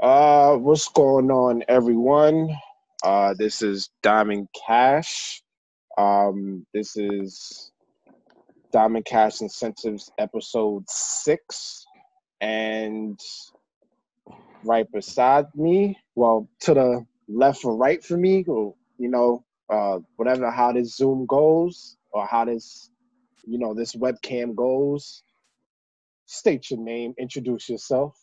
Uh, what's going on, everyone? Uh, this is Diamond Cash. Um, this is Diamond Cash Incentives episode six, and right beside me, well, to the left or right for me, or you know, uh, whatever how this Zoom goes or how this, you know, this webcam goes. State your name, introduce yourself.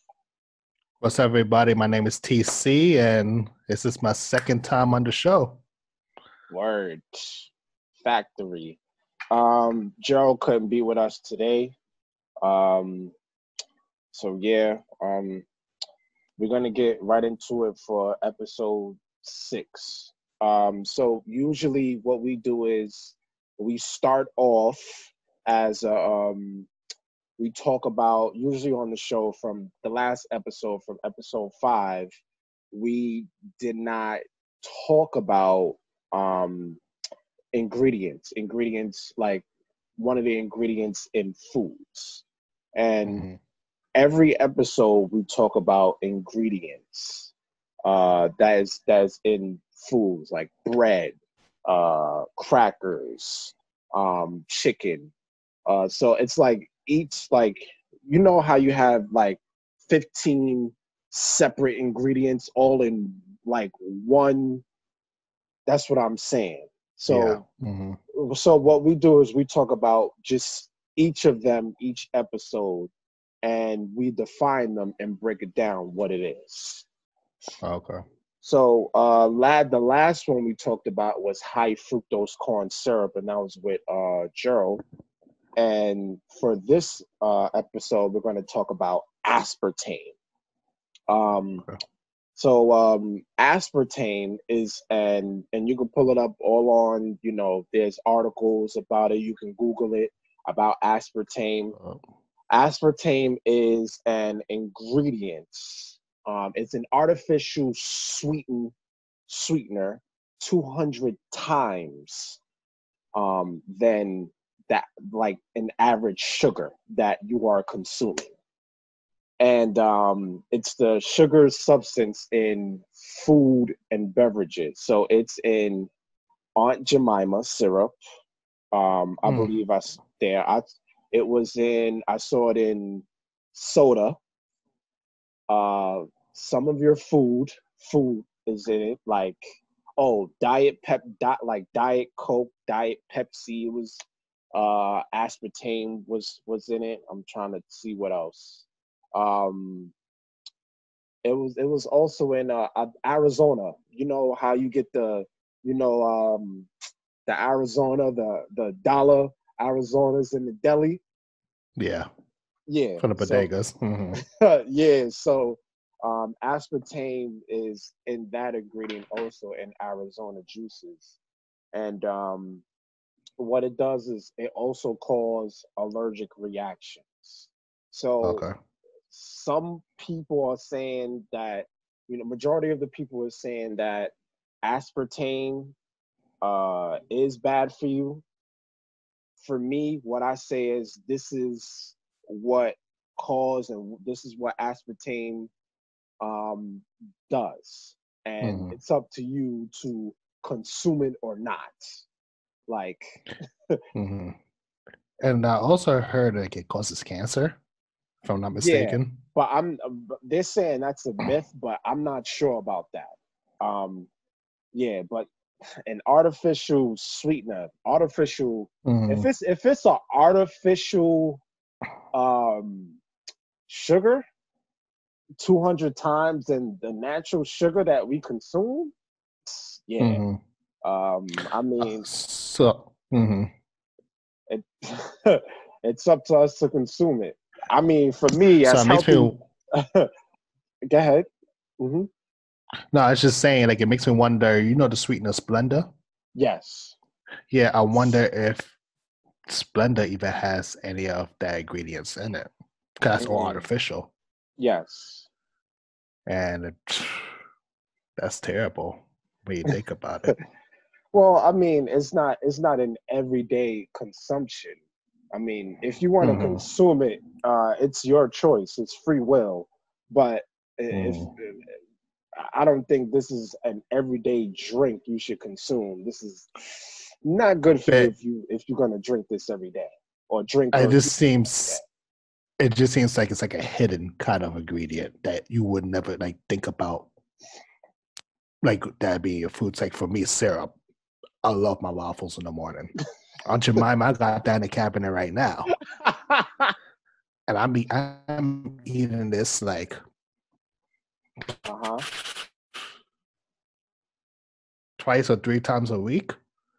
What's up, everybody? My name is TC, and this is my second time on the show. Word factory. Um, Gerald couldn't be with us today. Um, so yeah, um, we're gonna get right into it for episode six. Um, so usually what we do is we start off as a, um, we talk about usually on the show from the last episode from episode five we did not talk about um ingredients ingredients like one of the ingredients in foods and Mm-hmm. every episode we talk about ingredients uh that is that is in foods like bread uh crackers um chicken uh so it's like each like you know how you have like 15 separate ingredients all in like one that's what i'm saying so Yeah. Mhm. so what we do is we talk about just each of them each episode and we define them and break it down what it is Okay. so uh lad the last one we talked about was high fructose corn syrup and that was with uh gerald and for this uh episode we're going to talk about aspartame. Um Okay. so um aspartame is an and you can pull it up all on you know there's articles about it. You can google it about aspartame. Uh, aspartame is an ingredient. Um it's an artificial sweeten sweetener 200 times um than that like an average sugar that you are consuming. And um it's the sugar substance in food and beverages. So it's in aunt jemima syrup. Um i Hmm. believe I there i it was in i saw it in soda. Uh some of your food food is in it like oh diet pep dot like diet coke diet pepsi it was uh aspartame was was in it. I'm trying to see what else. Um it was it was also in uh uh, arizona. You know how you get the you know um the arizona the the dollar arizonas in the deli? Yeah, yeah from the so- bodegas. Mhm. yeah, so um, aspartame is in that ingredient also in Arizona juices, and um, what it does is it also causes allergic reactions. So Okay. some people are saying that you know majority of the people are saying that aspartame uh, is bad for you. For me, what I say is this is what cause and this is what aspartame um, does, and Mhm. it's up to you to consume it or not. Like, hmm And I also heard like it causes cancer, if I'm not mistaken. Yeah, but I'm they're saying that's a myth, but I'm not sure about that. Um, yeah, but an artificial sweetener, artificial Mhm. if it's if it's an artificial um sugar 200 times than the natural sugar that we consume yeah Mhm. Um i mean So, mhm. it, it's up to us to consume it i mean for me so it makes healthy, me. go ahead hmm No, I was just saying, like, it makes me wonder. You know, the sweetener Splenda. yes Yeah, I wonder if Splenda even has any of the ingredients in it. Cause that's all Mm. artificial, yes and it, that's terrible when you think about it. well i mean it's not it's not an everyday consumption i mean if you want to Mhm. consume it uh it's your choice it's free will but If, I don't think this is an everyday drink you should consume. This is not good for if you if you're gonna drink this every day or drink. It just seems it just seems like it's like a hidden kind of ingredient that you would never like think about. Like that being your food. It's like for me, syrup. I love my waffles in the morning. Aunt Jemima, I got that in the cabinet right now. And I'm be I'm eating this like uh huh. twice or three times a week.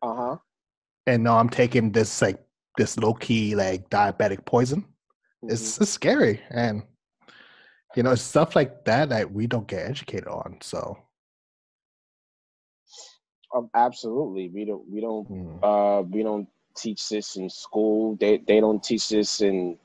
Uh huh. And now I'm taking this like this low key like diabetic poison. Mm-hmm. It's, it's scary. And you know, it's stuff like that that we don't get educated on. So Um, absolutely. We don't. We don't. mm, Uh, we don't teach this in school. They they don't teach this in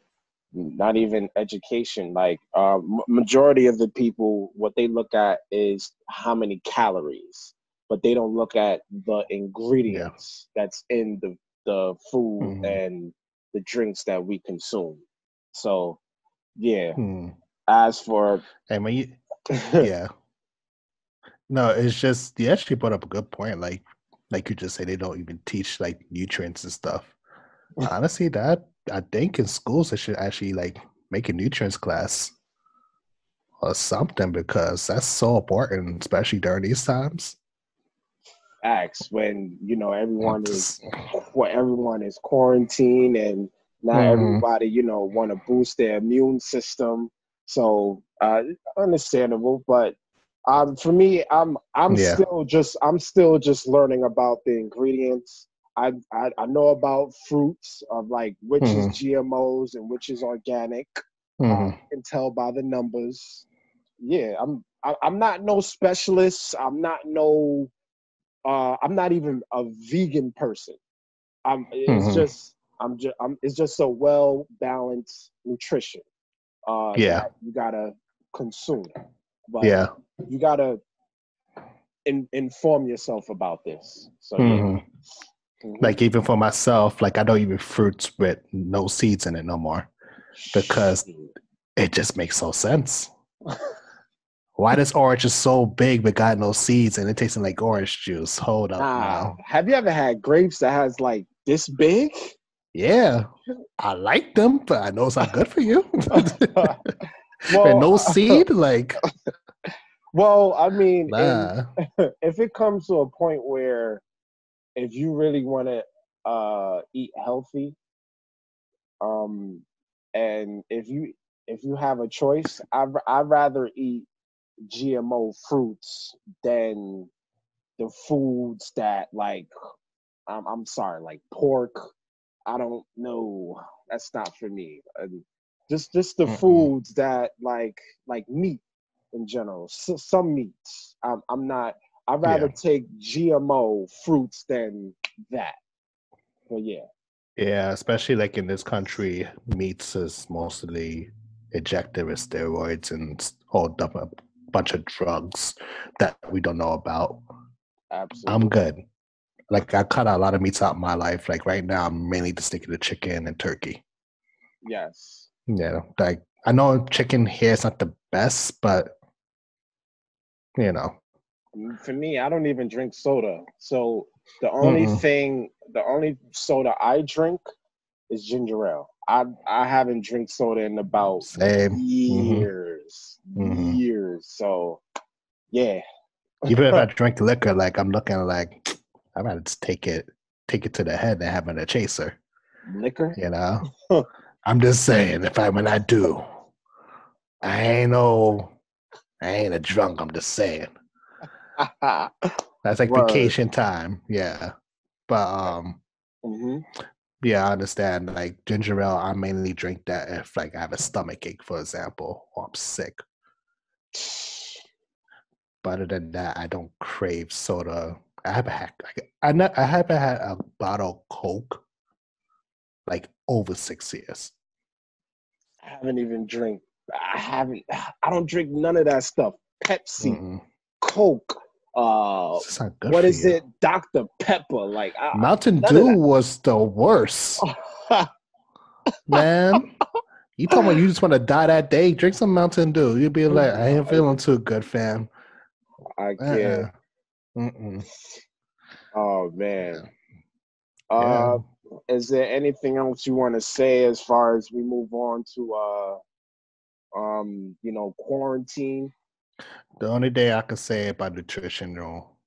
not even education. Like uh, m- majority of the people, what they look at is how many calories, but they don't look at the ingredients that's in the the food Mhm. and the drinks that we consume. So, yeah. mm. As for and when you yeah. No, it's just you actually brought up a good point. Like like you just say they don't even teach like nutrients and stuff. Honestly, that I think in schools they should actually like make a nutrients class or something because that's so important, especially during these times. acts when you know everyone is where everyone is quarantined and not Mhm. everybody you know want to boost their immune system so uh understandable but um for me i'm i'm Yeah. still just i'm still just learning about the ingredients I, I i know about fruits of like which is Mhm. gmos and which is organic Mhm. I can tell by the numbers. Yeah, I'm I, I'm not no specialist. I'm not no uh I'm not even a vegan person. I'm it's Mhm. just I'm just I'm it's just a well balanced nutrition. Uh Yeah. that you gotta consume. But Yeah. you gotta in, inform yourself about this. So yeah. Mhm. Mhm. Like even for myself, like I don't even fruits with no seeds in it no more. because- It just makes no sense. Why this orange is so big but got no seeds and it tasting like orange juice? Hold up Nah, now. have you ever had grapes that has like this big? Yeah, I like them, but I know it's not good for you. Well, and no seed, like Well, I mean, nah. if it comes to a point where if you really want to uh, eat healthy, um, and if you if you have a choice, I would I'd rather eat GMO fruits than the foods that like I'm I'm sorry, like pork. I don't know. That's not for me. And just just the Mm-mm. foods that like like meat in general. So, some meats. I'm I'm not. I'd rather take GMO fruits than that. But yeah, Yeah, especially like in this country, meats is mostly injected with steroids and all whole a bunch of drugs that we don't know about. absolutely. I'm good. Like I cut out a lot of meats out in my life. Like right now, I'm mainly just sticking to chicken and turkey. yes. Yeah, like I know chicken here is not the best, but you know, Mm, For me, I don't even drink soda. So the only Mm-mm. thing, the only soda I drink is ginger ale. I I haven't drank soda in about same. years, Mhm. years. So yeah, Even if I drink liquor, like I'm looking like I'd rather just take it, take it to the head and having a chaser. liquor. You know, I'm just saying if I when I do, I ain't no, I ain't a drunk. I'm just saying that's like Word. vacation time. Yeah, but um. hmm Yeah, I understand. Like ginger ale, I mainly drink that if like I have a stomach ache, for example, or I'm sick. But other than that, I don't crave soda. I haven't had like, I I haven't had a bottle of Coke like over six years. I haven't even drink. I haven't. I don't drink none of that stuff. Pepsi, Mm-mm. Coke. Uh, It's not good what is you. it? Dr Pepper. Like I, Mountain Dew was the worst, man. You talking about you just want to die that day? Drink some Mountain Dew. You'll be like, I ain't feeling too good, fam. I can't. Uh-uh. Oh man. Yeah. Uh, is there anything else you want to say as far as we move on to uh, um, you know, quarantine? The only day I can say about nutritional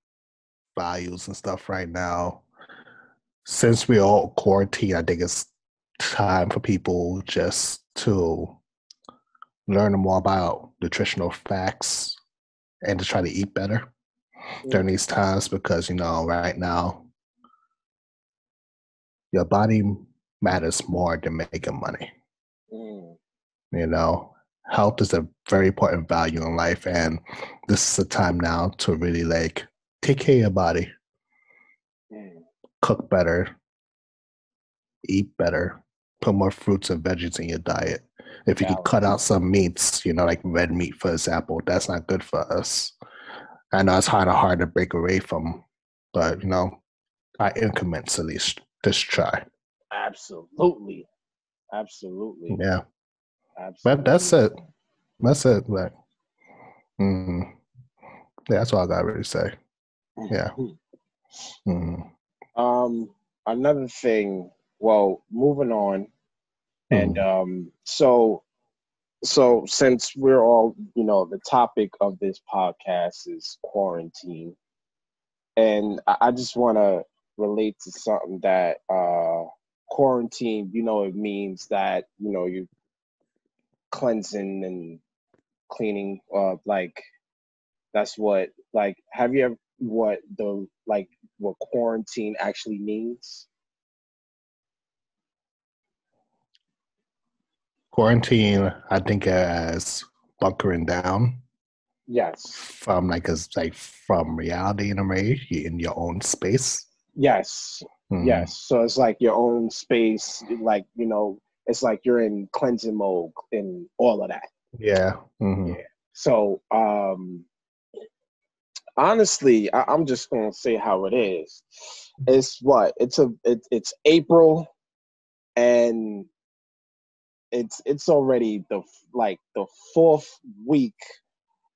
values and stuff right now, since we're all quarantine I think it's time for people just to learn more about nutritional facts and to try to eat better during these times because you know right now your body matters more than making money. Mm, you know health is a very important value in life and this is the time now to really like take care of your body. Mm, cook better. Eat better. Put more fruits and veggies in your diet. If you can cut out some meats you know like red meat for example that's not good for us. I know it's kind of hard to break away from but you know by increments at least just try absolutely. Absolutely. yeah Absolutely. but that's it that's it like mm, yeah that's all i gotta really say yeah. mm. Um, another thing. Well, moving on, and um, so, so since we're all, you know, the topic of this podcast is quarantine, and I, I just want to relate to something that uh, quarantine. You know, it means that you know you cleansing and cleaning. Uh, like that's what like. Have you ever what the like what quarantine actually means? quarantine i think as bunkering down Yes. from like as like from reality in a way you're in your own space Yes. Mhm. Yes. So it's like your own space, like, you know, it's like you're in cleansing mode and all of that. yeah mhm. Yeah. So um honestly, I, I'm just gonna say how it is. It's what? It's a it, it's April and it's it's already the like the fourth week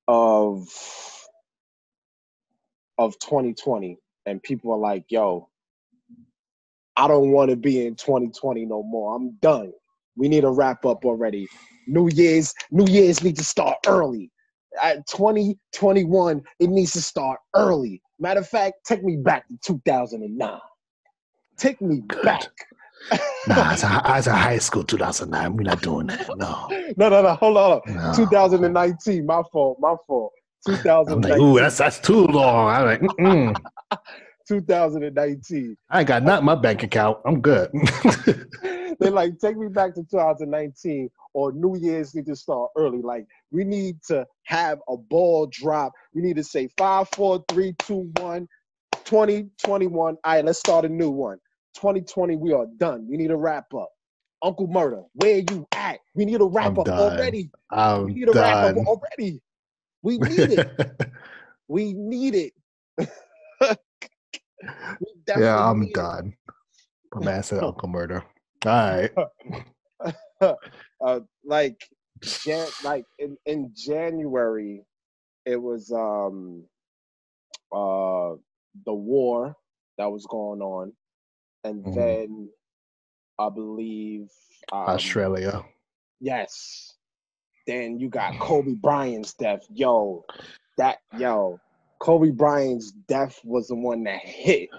of of 2020 and people are like, yo, I don't want to be in 2020 no more. I'm done. We need to wrap up already. New Year's, New Year's need to start early. At 2021, it needs to start early. Matter of fact, take me back to 2009. Take me Good. back. Nah, as a, as a high school 2009, we're not doing that. No. no, no, no. Hold on. no. 2019. My fault. My fault. I'm like, 2019. ooh, that's that's too long. I'm like, mm-mm. 2019. I ain't got nothing in my bank account. I'm good. They're like, take me back to 2019 or New Year's need to start early. Like, we need to have a ball drop. We need to say five, four, three, two, one, 2021. All right, let's start a new one. 2020, we are done. We need to wrap up. Uncle Murda, where you at? We need to wrap I'm up done. already. We I'm need to wrap up already. We need it. we need it. We yeah, I'm done. Man said Uncle Murda. All right. uh, like Jan- like in, in January, it was um uh the war that was going on, and Mhm. then I believe um, Australia. Yes. Then you got Kobe Bryant's death. Yo, that yo, Kobe Bryant's death was the one that hit.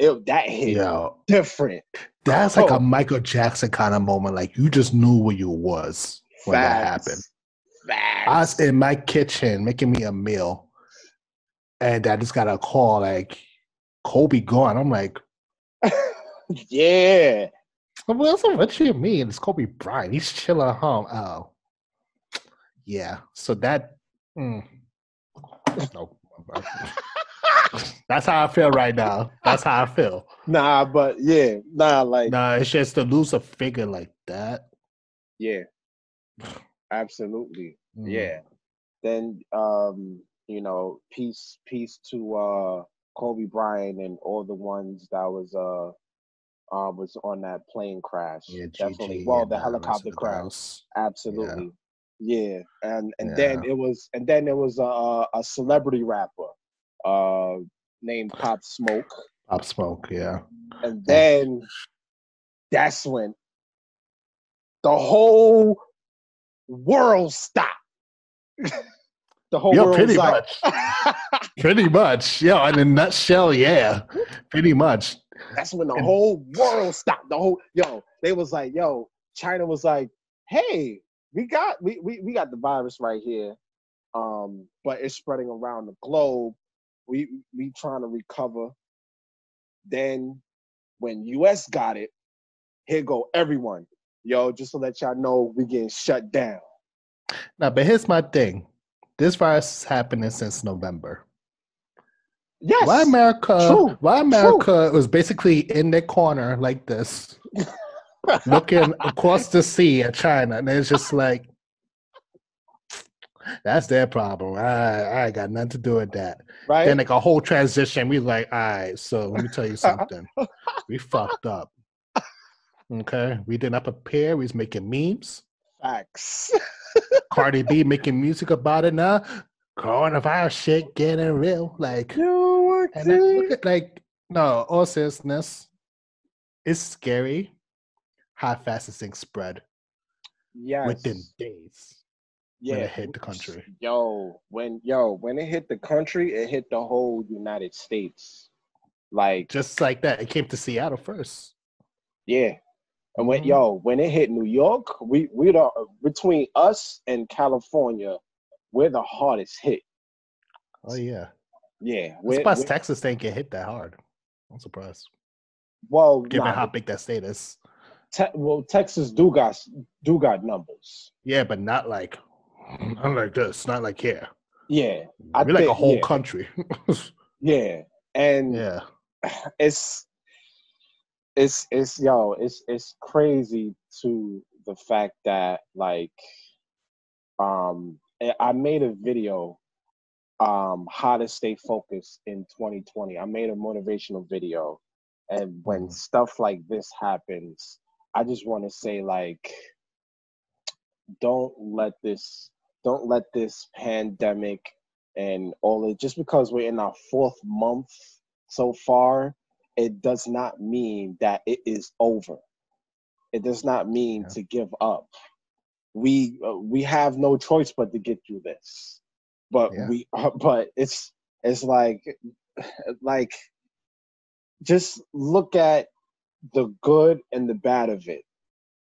It that hit Yo, different. that's like Oh. a Michael Jackson kind of moment. Like you just knew where you was when that happened. Facts. I was in my kitchen making me a meal, and I just got a call like Kobe gone. I'm like, yeah. what, what you mean? It's Kobe Bryant. He's chilling at home. Oh, yeah. So that, mm, no. That's how I feel right now. That's how I feel. Nah, but yeah, nah, like Nah, it's just to lose a figure like that. yeah. Absolutely. mm, Yeah. Then um, you know, peace peace to uh Kobe Bryant and all the ones that was uh uh, was on that plane crash. Yeah, Definitely. GG Well, and, the helicopter crash. Absolutely. Yeah. And and then it was and then it was a a celebrity rapper uh named Pop Smoke. Pop Smoke, yeah. And then that's when the whole world stopped. the whole Yo, world pretty like, Pretty much. Yeah, in a nutshell, yeah. Pretty much. That's when the And- whole world stopped. The whole yo, they was like, yo, China was like, hey, we got we we, we got the virus right here. Um, but it's spreading around the globe. We we trying to recover. Then when US got it, here go everyone. Yo, just to let y'all know we getting shut down. Now, but here's my thing. This virus is happening since November. Yes. Why America? True, Why America was basically in their corner like this, looking across the sea at China, and it's just like, that's their problem. I I got nothing to do with that. right? Then like a whole transition, we like, all right. So let me tell you something. we fucked up. Okay, we did not prepare. We was making memes. Facts. Cardi B making music about it now. Coronavirus shit getting real. Like, what and then look at like no, all seriousness, it's scary how fast this thing spread yes. within days when it hit the country. Yo, when yo, when it hit the country, it hit the whole United States. Like, Just like that, it came to Seattle first. yeah. And when Mhm. yo, when it hit New York, we we the between us and California, we're the hardest hit. Oh yeah, Yeah. I'm We're, surprised Texas didn't get hit that hard. I'm surprised, well, given nah, how big that state is. Te- well, Texas do got do got numbers. Yeah, but not like, not like this. Not like here. Yeah, I We're like a whole yeah. country. yeah. And yeah. it's it's it's yo it's it's crazy to the fact that like um I- i made a video um how to stay focused in 2020 i made a motivational video and when stuff like this happens i just want to say like don't let this don't let this pandemic and all it just because we're in our fourth month so far it does not mean that it is over it does not mean Yeah. to give up we uh, we have no choice but to get through this but Yeah. we but it's it's like like just look at the good and the bad of it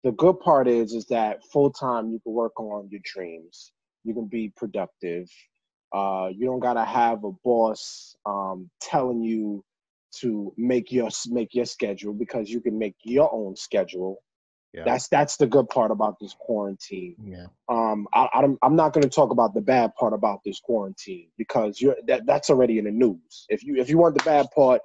the good part is is that full time you can work on your dreams you can be productive uh, you don't gotta have a boss um, telling you to make your make your schedule because you can make your own schedule Yeah. that's that's the good part about this quarantine Yeah. um, I, I don't, I'm not going to talk about the bad part about this quarantine because you're that, that's already in the news. If you if you want the bad part,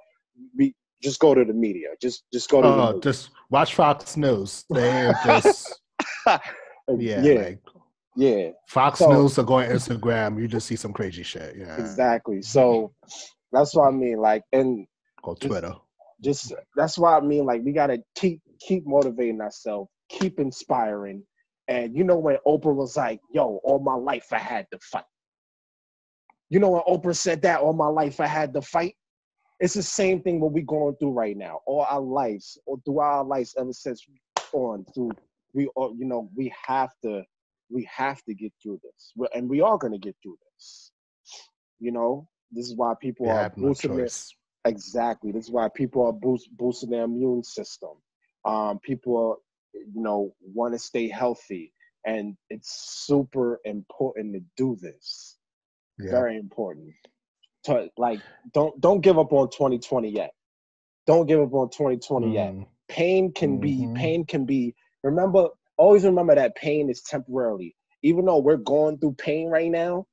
we just go to the media. Just just go to the Oh, just watch Fox News. They're just yeah, yeah, like yeah, Fox So- News or go on Instagram, you just see some crazy shit. Yeah. exactly. So that's what I mean. Like, and Or Twitter. just that's why I mean. Like, we gotta keep keep motivating ourselves, keep inspiring. And you know when Oprah was like, "Yo, all my life I had to fight." You know when Oprah said that, "All my life I had to fight." It's the same thing what we're going through right now. All our lives, or throughout our lives, ever since on through, we all, you know, we have to, we have to get through this, We- and we are gonna get through this. You know, this is why people They are have no their. Exactly. This is why people are boost, boosting their immune system. Um, people, are, you know, want to stay healthy, and it's super important to do this. Yeah. Very important. To like, don't don't give up on 2020 yet. Don't give up on 2020 yet. Mm, Pain can be Mhm. pain can be. Remember, always remember that pain is temporarily. Even though we're going through pain right now,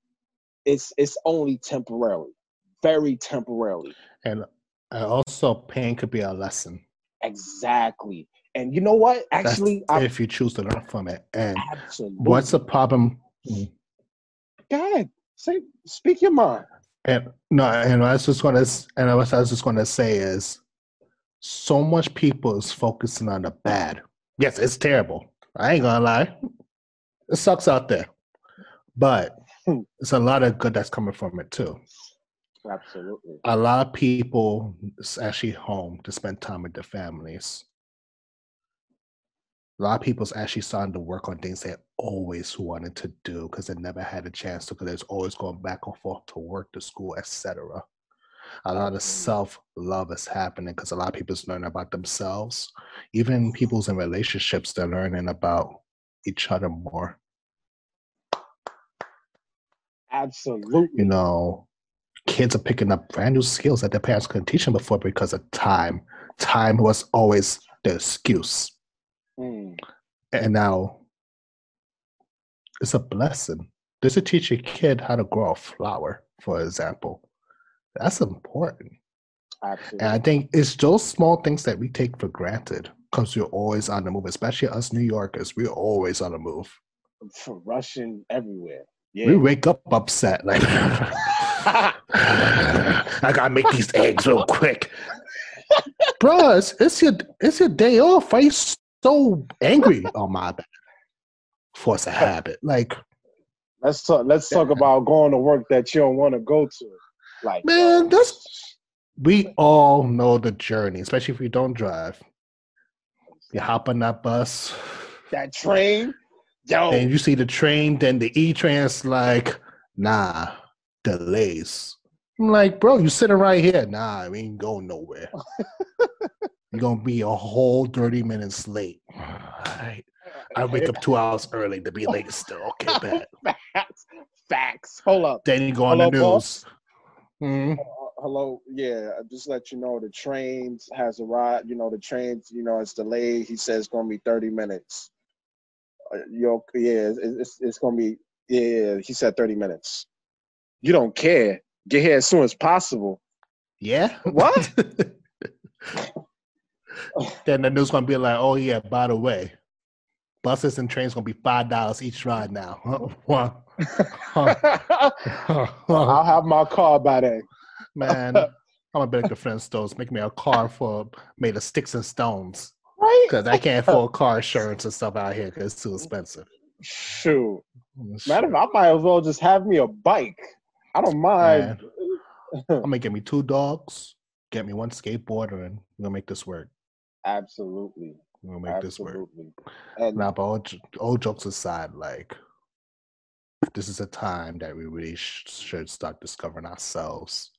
it's it's only temporarily, very temporarily. And also pain could be a lesson. Exactly. And you know what? Actually, I if you choose to learn from it. And absolutely. what's the problem? Go ahead. Say, speak your mind. And no, and I was just gonna and what I was just gonna say is so much people is focusing on the bad. Yes, it's terrible. I ain't gonna lie. It sucks out there. But it's a lot of good that's coming from it too. Absolutely. A lot of people is actually home to spend time with their families. A lot of people's actually starting to work on things they always wanted to do because they never had a chance to because it's always going back and forth to work, to school, etc. A lot of mm-hmm. self love is happening because a lot of people's learning about themselves. Even mm-hmm. people's in relationships, they're learning about each other more. Absolutely. You know, kids are picking up brand new skills that their parents couldn't teach them before because of time. Time was always the excuse. Mm. And now it's a blessing. Just to teach a kid how to grow a flower, for example. That's important. Absolutely. And I think it's those small things that we take for granted because we're always on the move, especially us New Yorkers. We're always on the move. For rushing everywhere. Yeah. We wake up upset, like I gotta make these eggs real quick. Bruh, it's, it's your it's your day off. Why you so angry? on my bad. Force a habit. Like let's talk let's talk about going to work that you don't want to go to. Like man, uh, that's we all know the journey, especially if you don't drive. You hop on that bus, that train. Yo, and you see the train, then the E train's like, nah, delays. I'm like, bro, you sitting right here. Nah, we ain't going nowhere. You're gonna be a whole 30 minutes late. All right. I wake up two hours early to be late still. Okay, bad. Facts. Facts. Hold up. Then you go on the news. boss? Mhm. Uh, hello. Yeah, just let you know the train has arrived. You know the train. You know it's delayed. He says it's gonna be thirty minutes. Uh, yo, yeah, it's, it's it's gonna be. Yeah, he said thirty minutes. You don't care. Get here as soon as possible. Yeah. What? then the news gonna be like, oh yeah, by the way, buses and trains gonna be five dollars each ride now. I'll have my car by then. Man, I'm gonna be like the Flintstones. Make me a car for made of sticks and stones Right? because I can't afford car insurance and stuff out here because it's too expensive. Shoot. Mm, Matter of I might as well just have me a bike. I don't mind. I'm gonna get me two dogs, get me one skateboarder, and we're gonna make this work. Absolutely. We're gonna make this work. And Now, but all, all jokes aside, like this is a time that we really sh- should start discovering ourselves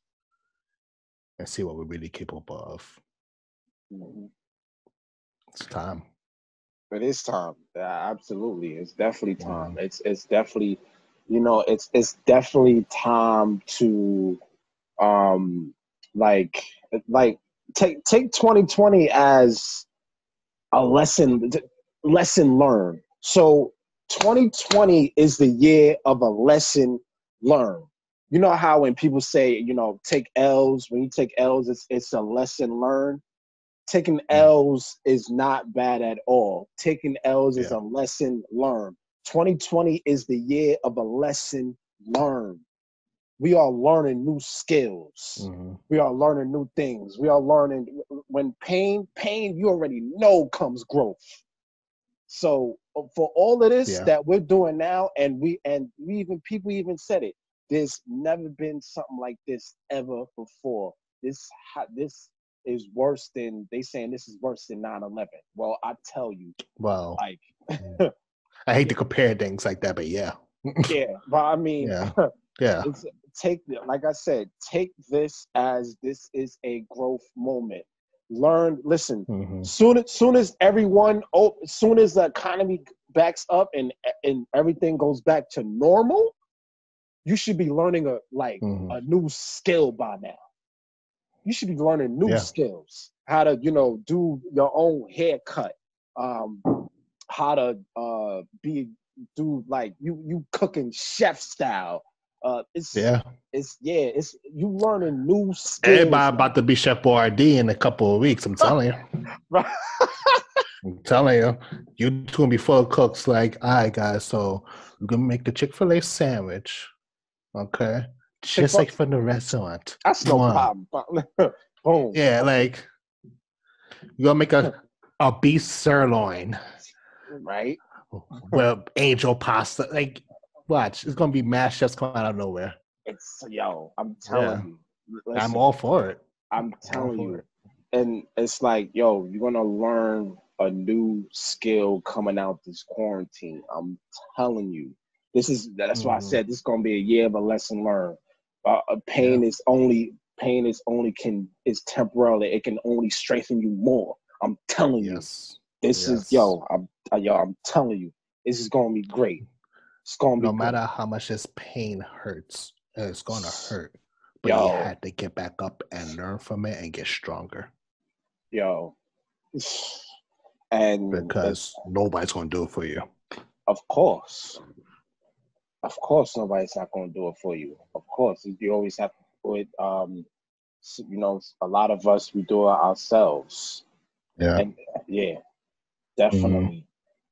and see what we're really capable of. Mhm. It's time. It is time. Yeah, absolutely. It's definitely time. It's it's definitely, you know, it's it's definitely time to, um, like like take take 2020 as a lesson lesson learned. So 2020 is the year of a lesson learned. You know how when people say, you know, take L's, when you take L's, it's it's a lesson learned. Taking mm. L's is not bad at all. Taking L's is a lesson learned. 2020 is the year of a lesson learned. We are learning new skills. Mhm. we are learning new things. We are learning when pain pain you already know comes growth. So uh, for all of this Yeah. that we're doing now and we and we even people even said it there's never been something like this ever before. This ha- this is worse than they saying this is worse than 9-11 well i tell you Well, like I hate to compare things like that, but yeah, yeah but i mean Yeah. yeah, it's, take like I said, take this as this is a growth moment. Learn, listen. Mhm. Soon, as soon as everyone, oh, soon as the economy backs up and and everything goes back to normal, you should be learning a like Mhm. a new skill by now. You should be learning new Yeah. skills. How to, you know, do your own haircut. Um, how to uh be do like you you cooking chef style. Uh, it's yeah. it's yeah, it's you learning new skills. Everybody about to be Chef Boyardee in a couple of weeks. I'm telling you. Right. I'm telling you, YouTube gonna be full of cooks. Like, all right, guys, so we're gonna make the Chick Fil A sandwich, okay, just Chick-fil- like from the restaurant. That's no problem. Boom. Yeah, like You're gonna make a a beef sirloin right? with angel pasta. Like, watch, it's gonna be mash chefs coming out of nowhere. It's yo, I'm telling Yeah. you. Listen, I'm all for it. I'm telling for you. it. And it's like, yo, you're gonna learn a new skill coming out this quarantine. I'm telling you. This is that's why I Mhm. said this is gonna be a year of a lesson learned. Uh, uh, pain is only pain is only can is temporarily. It can only strengthen you more. I'm telling you. Yes. This is yo. I'm uh, yo. I'm telling you. This is gonna be great. It's gonna No good. matter how much this pain hurts, it's gonna hurt. But Yo. you had to get back up and learn from it and get stronger yo. And because nobody's gonna do it for you. of course, of course, nobody's not going to do it for you. Of course, you always have to do it. Um, you know, a lot of us we do it ourselves, Yeah. and yeah, definitely.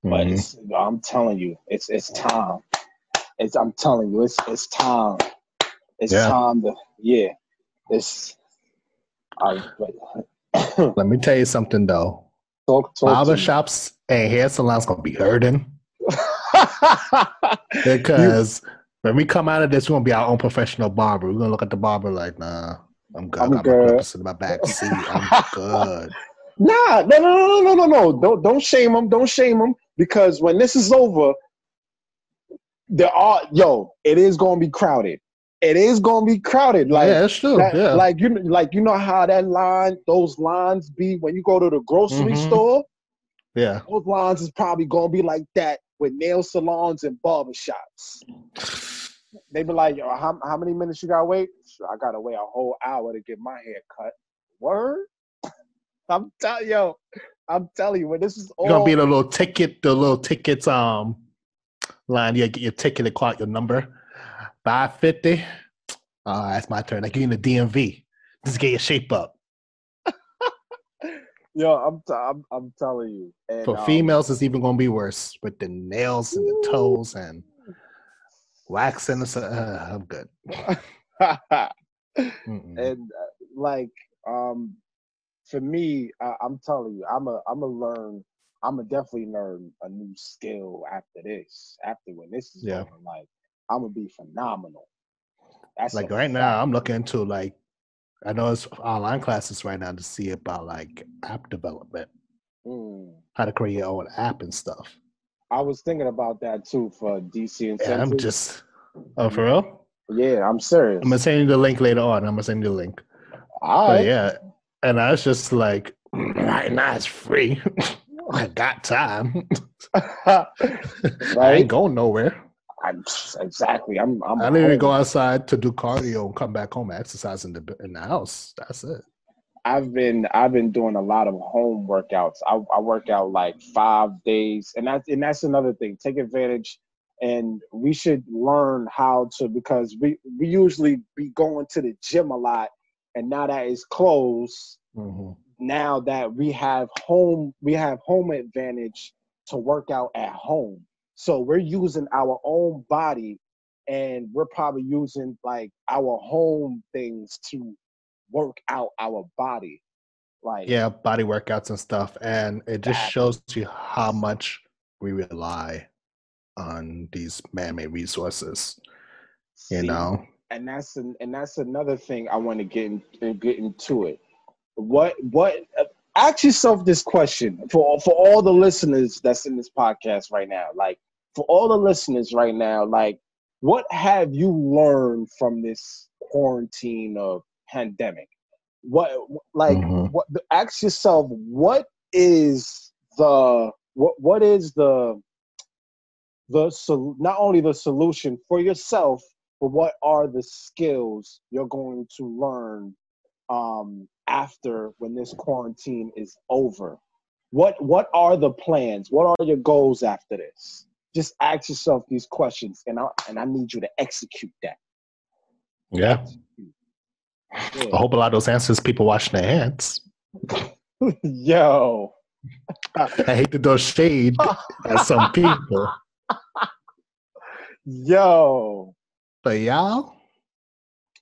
Mm-hmm. But it's, I'm telling you, it's it's time. It's I'm telling you, it's it's time. It's Yeah. time to yeah. It's I but Let me tell you something though. talk talk Barber to me. shops and hair salons gonna be hurting because when we come out of this, we're gonna be our own professional barber. We're gonna look at the barber like, nah, I'm good. I'm I got good. my clippers in my back seat. I'm good. Nah, no, no, no, no, no, no. Don't don't shame them. Don't shame them because when this is over, there are yo. It is gonna be crowded. It is gonna be crowded. Like yeah, it's true. that- yeah. like you like you know how that line, those lines be when you go to the grocery Mhm. store. yeah. Those lines is probably gonna be like that with nail salons and barber shops. They be like, yo, how, how many minutes you gotta wait? I gotta wait a whole hour to get my hair cut. Word? I'm telling yo, I'm telling you, when this is all You're gonna be the little ticket, the little tickets um line. You get your ticket, out your number. Five fifty. Uh, that's my turn. Like you in the DMV. Just get your shape up. yo, I'm, t- I'm I'm telling you. And, For um, females, it's even gonna be worse with the nails and the toes and waxing. And uh, I'm good. And uh, like um for me I, i'm telling you i'm a i'm a learn i'm gonna definitely learn a new skill after this after when this is Yeah. over like i'm gonna be phenomenal that's like right now. I'm looking into like I know it's online classes right now to see about like app development, Mm. how to create your own app and stuff. i was thinking about that too for dc and Yeah, I'm just oh for real. yeah i'm serious I'm gonna send you the link later on. I'm gonna send you the link. all But right yeah, and I was just like, right now it's free. I got time. I ain't going nowhere. I'm, exactly i'm i'm I don't even go outside to do cardio and come back home and exercise in the in the house. That's it. I've been I've been doing a lot of home workouts. I, I work out like five days, and that's and that's another thing. Take advantage, and we should learn how to because we we usually be going to the gym a lot, and now that it's closed, Mhm. Now that we have home we have home advantage to work out at home. So we're using our own body, and we're probably using like our home things to work out our body. Like Yeah, body workouts and stuff, and it just That- shows you how much we rely on these man-made resources. You see, know, and that's an, and that's another thing I want to get in, get into it. What what ask yourself this question for for all the listeners that's in this podcast right now. Like for all the listeners right now, like what have you learned from this quarantine or pandemic? What like Mhm. what ask yourself what is the what what is the the so not only the solution for yourself but what are the skills you're going to learn um, after when this quarantine is over what what are the plans what are your goals after this just ask yourself these questions and i and i need you to execute that yeah. Yeah. I hope a lot of those answers people washing their hands. yo I hate to throw shade at some people, yo but y'all,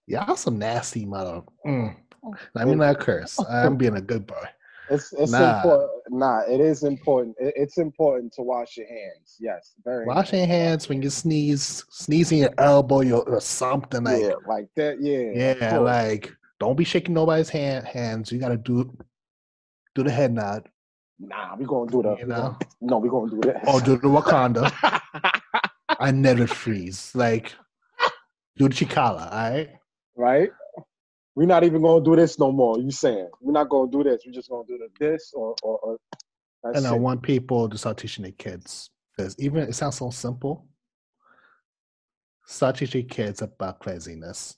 y'all some nasty mother. Mm. Let me not curse. I'm being a good boy. It's it's Nah. important. Nah, it is important. It- it's important to wash your hands. Yes, very. Wash your hands when you sneeze, sneezing your elbow your, or something like yeah, like that. Yeah. yeah, like don't be shaking nobody's hand hands. You gotta do do the head nod, Nah, we gonna do the. you know, No, we gonna do this. or do the Wakanda. I never freeze. Like do the Chikala, all right? right? We're not even gonna do this no more. You saying we're not gonna do this? We're just gonna do this or or. or that's And I want people to start teaching their kids because even it sounds so simple. Start teaching kids about cleanliness.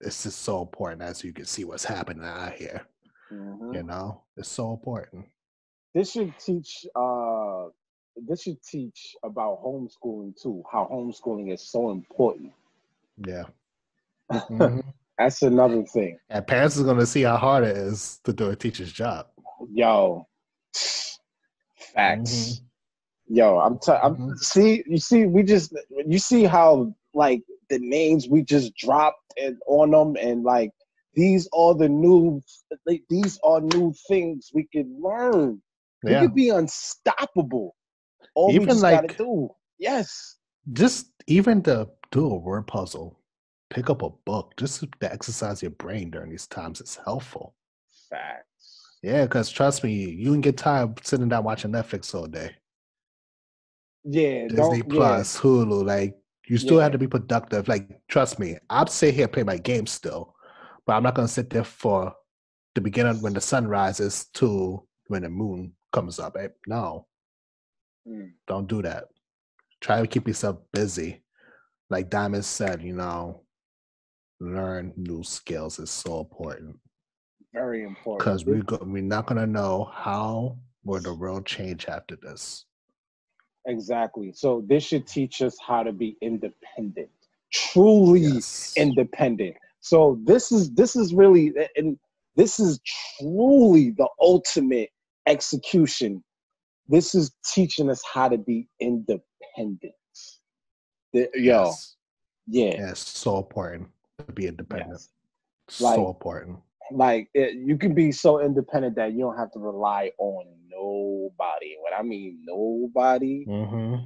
It's just so important as you can see what's happening out here. Mhm. You know, it's so important. This should teach. uh This should teach about homeschooling too. How homeschooling is so important. Yeah. Mhm. That's another thing. And parents are going to see how hard it is to do a teacher's job. Yo, facts. Mhm. Yo, I'm, t- I'm Mhm. see. You see, we just you see how like the names we just dropped and on them, and like these are the new. These are new things we can learn. We Yeah. could be unstoppable. All we Even just gotta like- do, yes, Just even to do a word puzzle, pick up a book, just to exercise your brain during these times is helpful. facts. Yeah, because trust me, you can get tired sitting down watching Netflix all day. Yeah, Disney don't, yeah, Plus, Hulu, like you still Yeah. have to be productive. Like, trust me, I'd sit here and play my game still, but I'm not gonna sit there for the beginning when the sun rises to when the moon comes up. Eh, No, Mm. don't do that. Try to keep yourself busy. Like Diamond said, you know, learn new skills is so important very important. because we go, we're not gonna know how will the world change after this. exactly. So this should teach us how to be independent, truly Yes. independent. So this is this is really and this is truly the ultimate execution. This is teaching us how to be independent. The- yo, Yes. yeah, Yeah, so important to be independent. yes. So important. Like it, you can be so independent that you don't have to rely on nobody. When I mean nobody, hmm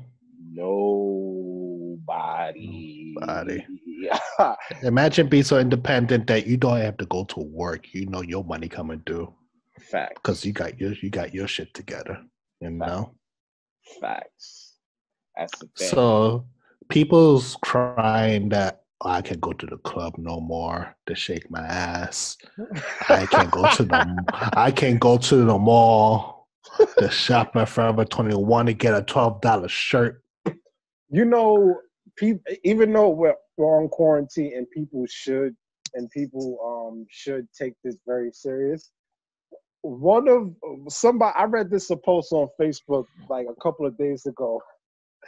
nobody. Nobody. Imagine being so independent that you don't have to go to work. You know your money coming due Fact. because you got your you got your shit together. You know. Facts. That's the thing. So people's crying that "Oh, I can't go to the club no more to shake my ass. I can't go to the I can't go to the mall to shop at Forever 21 to get a $12 shirt. you know, people, even though we're, we're on quarantine and people should and people um should take this very serious. One of somebody I read this a post on Facebook like a couple of days ago.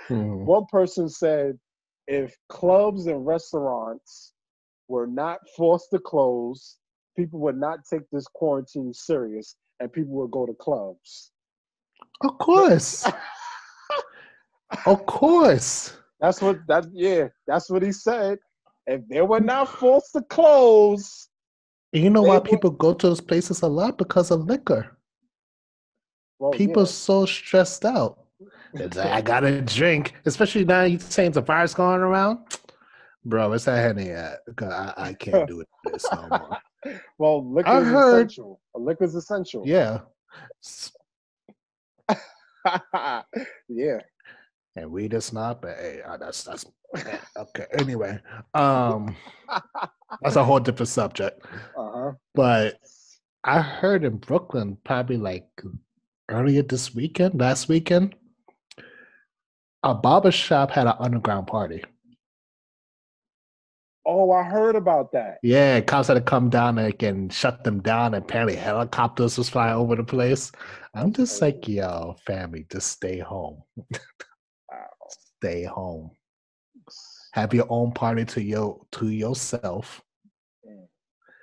Hmm. One person said if clubs and restaurants were not forced to close, people would not take this quarantine serious and people would go to clubs. Of course. Of course. That's what that yeah, that's what he said. If they were not forced to close, And you know why will- people go to those places a lot? Because of liquor. well, People yeah. so stressed out. It's like, I gotta drink, especially now you saying the virus going around. Bro, where's that Henny at? 'Cause I, I can't do this no more. well, liquor is heard- essential. Is essential. Yeah. Yeah. And weed is not, but hey, that's that's okay. Anyway, um, that's a whole different subject. Uh-huh. But I heard in Brooklyn, probably like earlier this weekend, last weekend, a barber shop had an underground party. Oh, I heard about that. Yeah, cops had to come down like, and shut them down. And apparently, helicopters was flying over the place. I'm just like, yo, family, just stay home. stay home. Have your own party to your to yourself. Mm.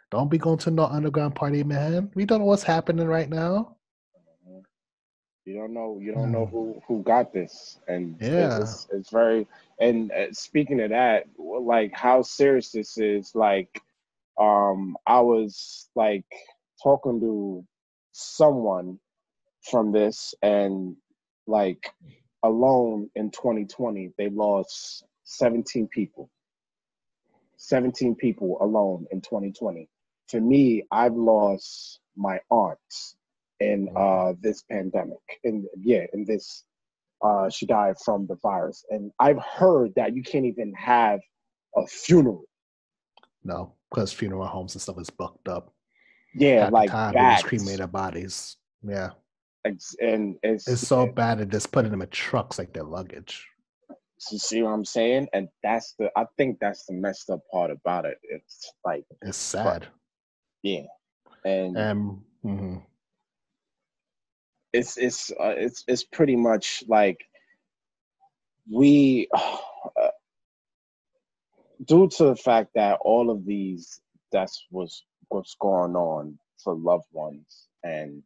Don't be going to no underground party, man. We don't know what's happening right now. You don't know. You don't know who who got this, and Hmm. Yeah. it's, it's very. And uh, speaking of that, like how serious this is. Like, um, I was like talking to someone from this, and like alone in 2020, they lost 17 people. 17 people alone in 2020. For me, I've lost my aunt in Mm-hmm. uh, this pandemic. And yeah, in this, uh, she died from the virus. And I've heard that you can't even have a funeral. No, because funeral homes and stuff is booked up. Yeah, At like the time, they just cremated bodies. Yeah, And it's, it's so bad that just putting them in trucks like their luggage. You see what I'm saying? And that's the I think that's the messed up part about it. It's like It's sad. yeah, and And mhm. It's it's uh, it's it's pretty much like we uh, due to the fact that all of these that's was what's going on for loved ones and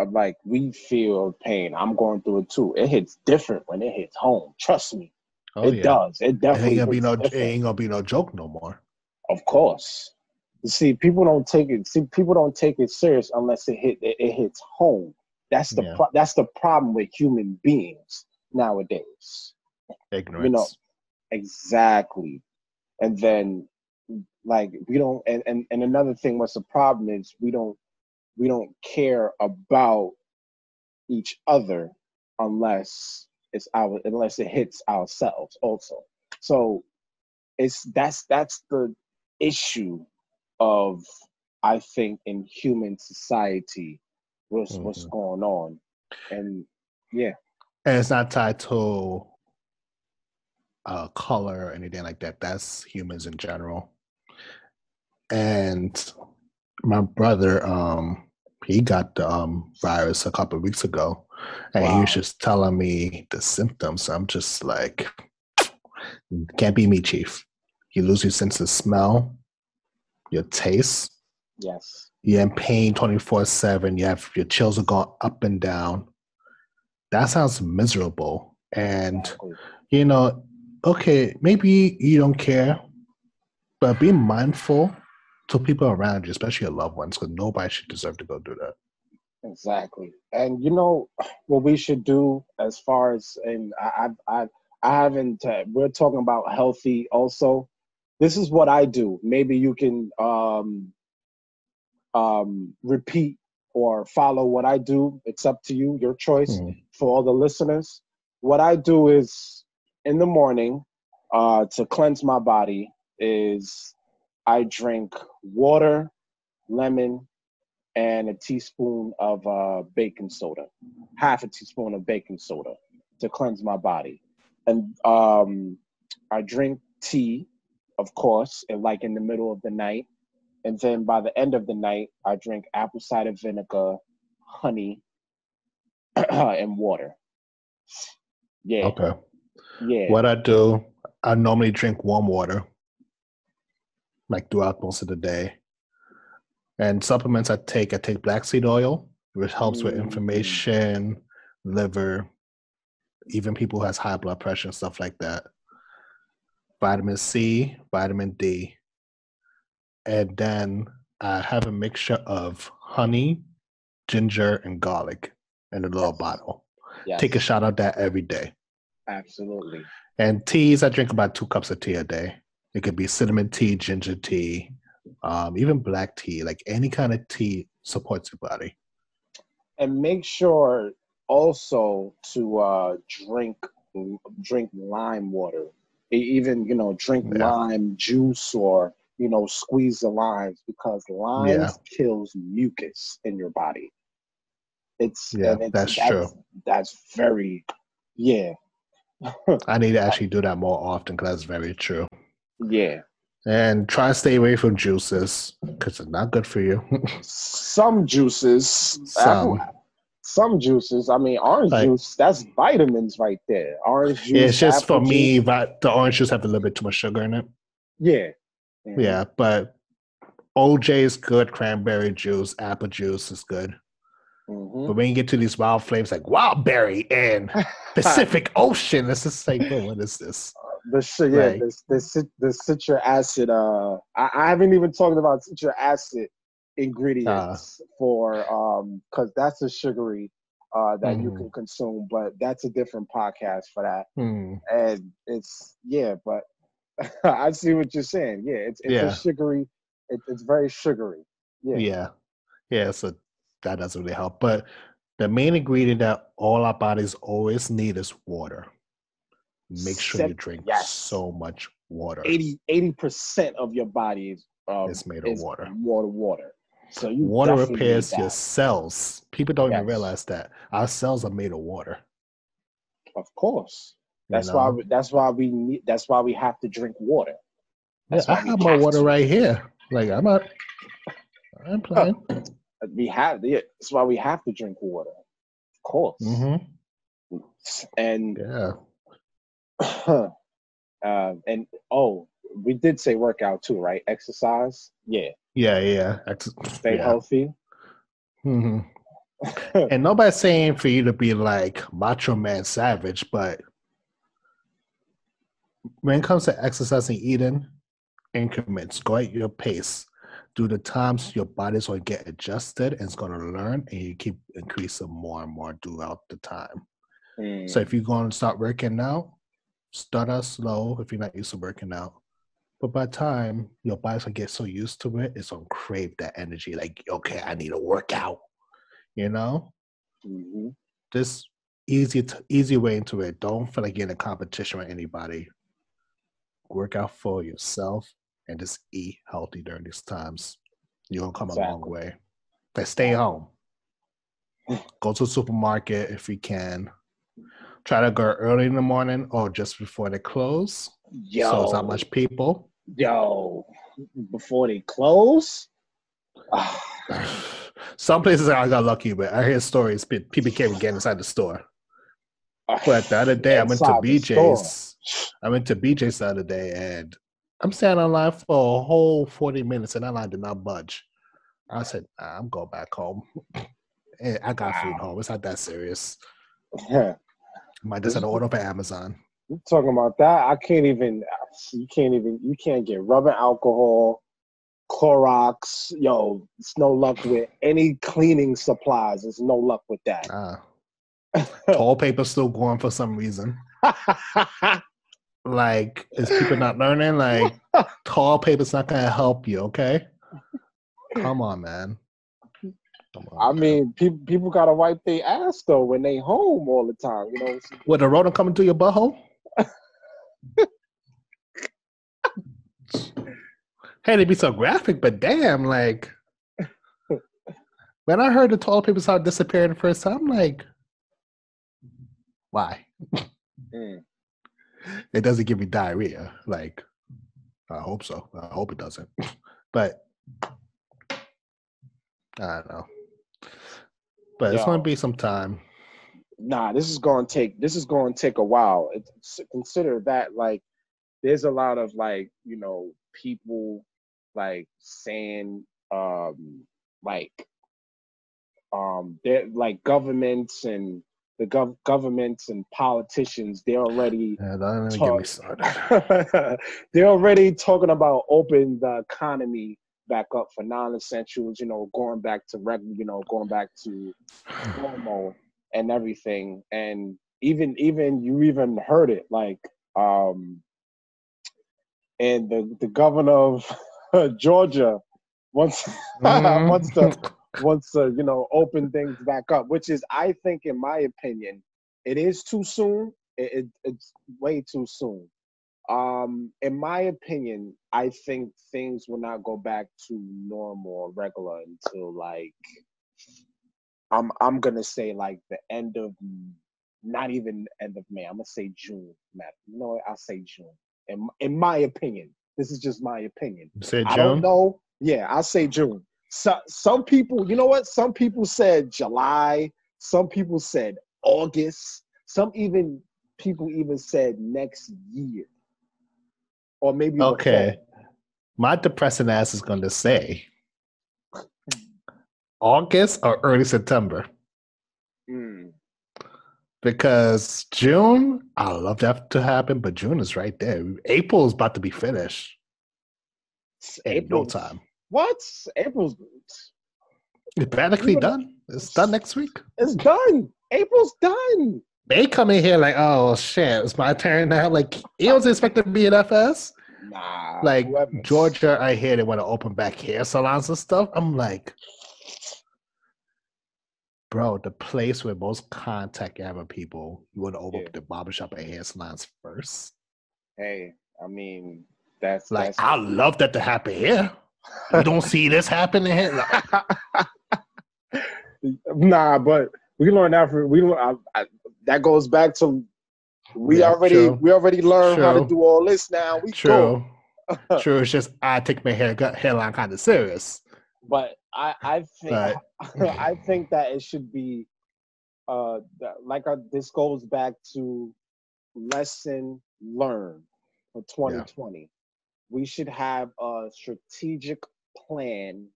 uh, like we feel pain i'm going through it too it hits different when it hits home trust me oh it yeah, does it it definitely ain't gonna be no, it ain't gonna be no joke no more. Of course. You see, people don't take it. See, people don't take it serious unless it hit it, it hits home. That's the Yeah. pro- that's the problem with human beings nowadays. Ignorance. Exactly. And then, like, we don't. And and and another thing, what's the problem is we don't we don't care about each other unless it's our unless it hits ourselves also. So it's that's that's the issue of I think in human society what's what's Mhm. going on. And yeah, and it's not tied to uh, color or anything like that. That's humans in general. And my brother, um, he got the um, virus a couple of weeks ago, and he was just telling me the symptoms. I'm just like, can't be me, chief. You lose your sense of smell, your taste. yes. You're in pain 24 7. You have your chills are going up and down. That sounds miserable. And you know, okay, maybe you don't care, but be mindful to people around you, especially your loved ones, because nobody should deserve to go do that. Exactly. And you know what we should do as far as and I I I, I haven't uh, we're talking about healthy also. This is what I do. Maybe you can um um repeat or follow what I do. It's up to you, your choice Mhm. for all the listeners. What I do is in the morning uh to cleanse my body is I drink water, lemon, and a teaspoon of uh, baking soda, half a teaspoon of baking soda to cleanse my body. And um, I drink tea, of course, and like in the middle of the night. And then by the end of the night, I drink apple cider vinegar, honey, and water. Yeah, Okay. yeah. What I do, I normally drink warm water, like throughout most of the day. And supplements I take, I take black seed oil, which helps with Mm. inflammation, liver, even people who has high blood pressure and stuff like that. Vitamin C, vitamin D. And then I have a mixture of honey, ginger, and garlic in a little Yes. bottle. Yes, Take a shot of that every day. absolutely. And teas, I drink about two cups of tea a day. It could be cinnamon tea, ginger tea, um, even black tea. Like any kind of tea supports your body. and make sure also to uh, drink drink lime water. Even you know drink Yeah. lime juice or you know squeeze the limes because limes Yeah. kills mucus in your body. It's Yeah, and it's, that's true. That's very yeah I need to actually do that more often because that's very true. yeah. And try to stay away from juices because it's not good for you. Some juices, Some. apple- some juices. I mean, orange Like- juice. That's vitamins right there. Orange juice. it's just for apple me, juice. but the orange juice have a little bit too much sugar in it. Yeah. Yeah, but OJ is good. Cranberry juice, apple juice is good. Mhm. But when you get to these wild flavors like wild berry and Pacific Ocean, it's just like, bro, what is this? the shit, yeah, Right. the, the the citric acid. Uh, I, I haven't even talked about citric acid ingredients for um because that's a sugary uh that you Mhm. can consume, but that's a different podcast for that. Hmm. And it's yeah, but I see what you're saying. Yeah, it's it's Yeah. a sugary. It, it's very sugary. Yeah. Yeah. Yeah, so that doesn't really help. But the main ingredient that all our bodies always need is water. Make sure you drink yes. so much water. 80 percent of your body is um, It's made of is water. Water, water. So you Water repairs your cells. People don't even realize that our cells are made of water. Of course. You That's why. We, that's why we need. That's why we have to drink water. Yeah, That's I why we have my water to. right here. Like I'm not. I'm playing. We have. Yeah, that's why we have to drink water. Of course. hmm And Yeah. uh, and oh, we did say workout too, right? Exercise. Yeah. Yeah. Yeah. Ex- Stay yeah. healthy. hmm And nobody's saying for you to be like Macho Man Savage, but when it comes to exercising, eating, increments, go at your pace. Do the times your body's going to get adjusted and it's going to learn, and you keep increasing more and more throughout the time. Mm, So if you're going to start working out, start out slow if you're not used to working out. But by the time your body's gonna get so used to it, it's gonna crave that energy. Like, okay, I need to work out. You know, mhm. this easy, t- easy way into it. Don't feel like you're in a competition with anybody. Work out for yourself and just eat healthy during these times. You're gonna come a long way. Like, stay home. Go to the supermarket if you can. Try to go early in the morning or just before they close. Yo, So it's not much people. yo, before they close. Some places I got lucky, but I hear stories pe- people can't get inside the store. But the other day I went to. BJ's. I went to BJ's the other day and I'm standing in line for a whole 40 minutes and that line did not budge. I said, nah, I'm going back home. Eh, I got food home. It's not that serious. Yeah. I might just have to order for Amazon. You talking about that? I can't even. You can't even. You can't get rubbing alcohol, Clorox. Yo, it's no luck with any cleaning supplies. There's no luck with that. Ah, toilet paper's still going for some reason. Like, is people not learning? Like, tall paper's not gonna help you, okay? Come on, man. Come on. I man. mean, people people gotta wipe their ass though when they home all the time. You know. with a rodent coming through your butthole? Hey, to be so graphic, but damn, like when I heard the toilet paper started disappearing the first time, I'm like, why? Mm. It doesn't give me diarrhea. Like, I hope so. I hope it doesn't. But I don't know. But it's gonna be some time. nah, this is going to take this is going to take a while. It's, consider that like there's a lot of like you know people like saying um like um they're like governments and the gov- governments and politicians they're already Yeah, don't even get me Talk. started. they're already talking about opening the economy back up for non-essentials you know going back to regular you know going back to normal and everything and even even you even heard it like um and the the governor of georgia wants Mhm. wants to wants to you know open things back up which is i think in my opinion it is too soon it, it, it's way too soon um in my opinion i think things will not go back to normal or regular until like i'm i'm gonna say like the end of not even end of may i'm gonna say june Matt. you know what? i'll say june in, in my opinion this is just my opinion You said I don't June? know. Yeah, I'll say June. So, some people, you know what? Some people said July. Some people said August. Some even people even said next year, or maybe Okay. My depressing ass is going to say August or early September. Mm, because June, I love that to happen, but June is right there. April is about to be finished April. no time. What? April's It's practically done. It's done next week. it's done. April's done. They come in here like, oh shit, it's my turn now. Like, he was expected to be an FS. Nah. Like whoever. Georgia, I hear they want to open back hair salons and stuff. I'm like, bro, the place where most contact ever people, you want to open Yeah. up the barbershop and hair salons first. Hey, I mean, that's Like, that's, I love that to happen here. You don't see this happening here. him. nah, but we learned after we. I, I, that goes back to we Yeah, already true. we already learned how to do all this now. We true, cool. true. It's just I take my hair hairline kind of serious. But I I think But- I think that it should be uh like uh this goes back to lesson learned for 2020. We should have a strategic plan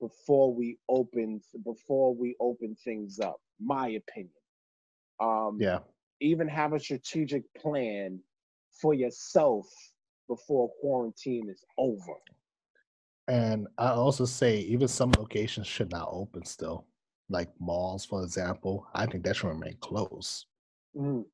before we open before we open things up. My opinion. Um Yeah, even have a strategic plan for yourself before quarantine is over. and I also say even some locations should not open still, like malls, for example. I think that should remain closed Mhm.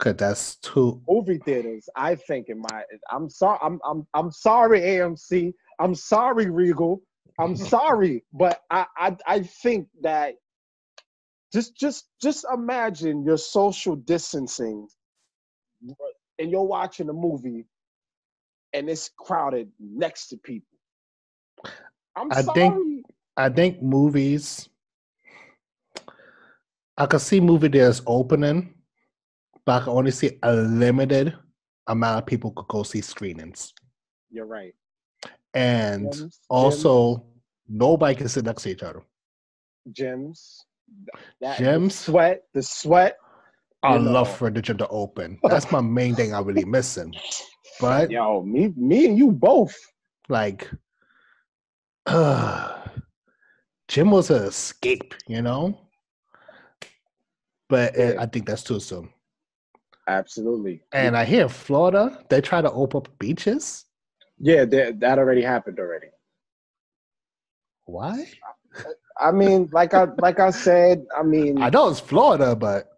Because that's too. movie theaters. I think in my I'm sorry I'm I'm I'm sorry AMC. I'm sorry Regal. I'm sorry, but I I I think that just just just imagine you're social distancing and you're watching a movie and it's crowded next to people. I'm I sorry. think- I think movies. I could see movie theaters opening, but I can only see a limited amount of people could go see screenings, you're right. and Gyms, also nobody can sit next to each other. gyms, that, the sweat, the sweat. I You love know. for the gym to open. That's my main thing I'm really missing. But Yo, me, me and you both. like, uh, gym was an escape, you know. But Yeah. I think that's too soon. Absolutely. And I hear Florida, they try to open up beaches. Yeah, that that already happened already. Why? I mean, like I like I said, I mean, I know it's Florida, but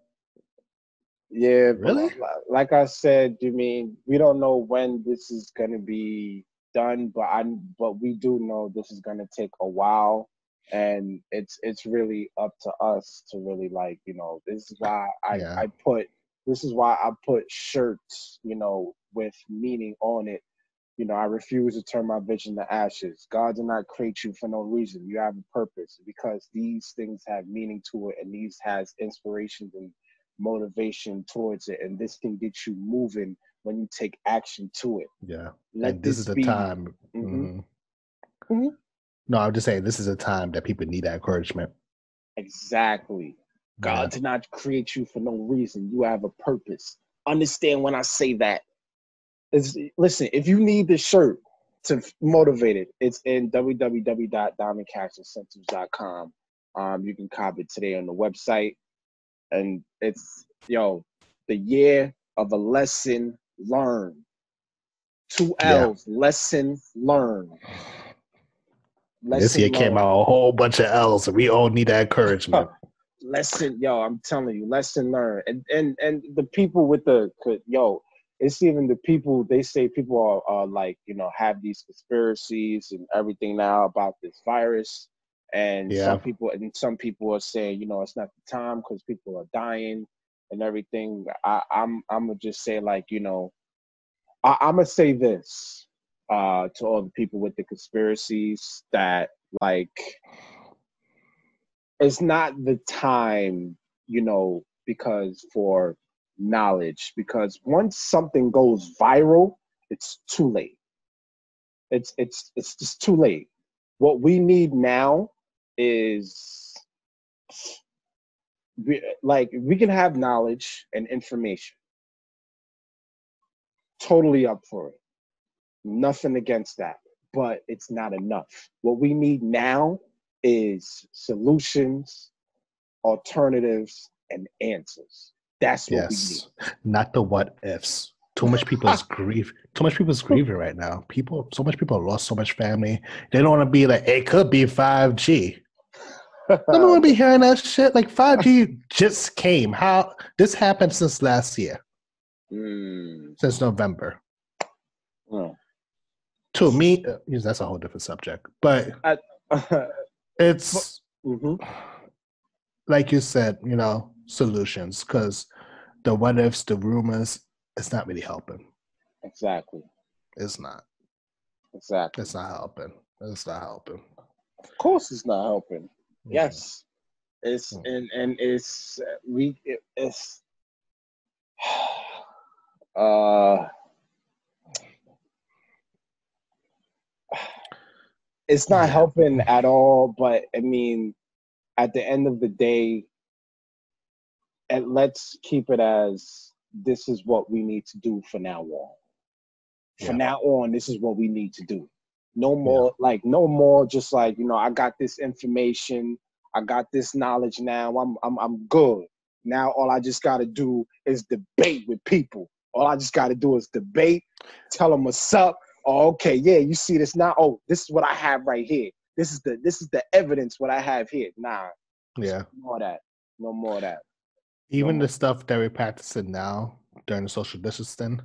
yeah, Really? Like I said, you mean we don't know when this is gonna be done, but I but we do know this is gonna take a while, and it's it's really up to us to really like you know this is why I Yeah. I put this is why I put shirts you know with meaning on it. You know, I refuse to turn my vision to ashes. God did not create you for no reason. You have a purpose because these things have meaning to it, and these has inspirations and motivation towards it, and this can get you moving when you take action to it. yeah. Let and this, is the be- time. Mhm. mhm. Mhm. No, I'm just saying this is a time that people need that encouragement. Exactly. God Yeah. did not create you for no reason. You have a purpose. Understand when I say that. Is listen, if you need the shirt to motivate it, it's in www.diamondcashcenters.com. Um, you can cop it today on the website. And it's yo, the year of a lesson learned. Two Yeah. L's, lesson learned. this year came out a whole bunch of L's, and we all need that encouragement. lesson yo i'm telling you lesson learned. And and and the people with the could yo it's even the people they say people are, are like you know have these conspiracies and everything now about this virus. And Yeah. some people and some people are saying you know it's not the time because people are dying and everything. I i'm i'm gonna just say like you know I, i'm gonna say this uh to all the people with the conspiracies that like it's not the time, you know, because for knowledge, because once something goes viral, it's too late. It's it's it's just too late. What we need now is we, like we can have knowledge and information. Totally up for it. Nothing against that, but it's not enough. What we need now is solutions, alternatives, and answers. That's what yes, not the what ifs. too much people is grief. Too much people is grieving right now. People, so much people lost so much family. They don't want to be like it could be five G. I don't want to be hearing that shit. Like five G just came. How this happened since last year, Mm. since November. To me, uh, that's a whole different subject. But it's Mhm. like you said, you know, solutions because the what ifs, the rumors, it's not really helping. Exactly. It's not. Exactly. It's not helping. It's not helping. Of course, it's not helping. Mhm. Yes, it's Mm. and and it's uh, we it, it's uh it's not Yeah. helping at all. But I mean, at the end of the day, and let's keep it as this is what we need to do for now on. For Yeah. now on, this is what we need to do. No more like no more just like, you know, I got this information, I got this knowledge now. I'm I'm I'm good. Now all I just got to do is debate with people. All I just got to do is debate, tell them what's up. Oh, okay, yeah, you see this now. Oh, this is what I have right here. This is the this is the evidence what I have here. Nah, Yeah. no more of that. No more of that. Even more. the stuff that we're practicing now during the social distancing,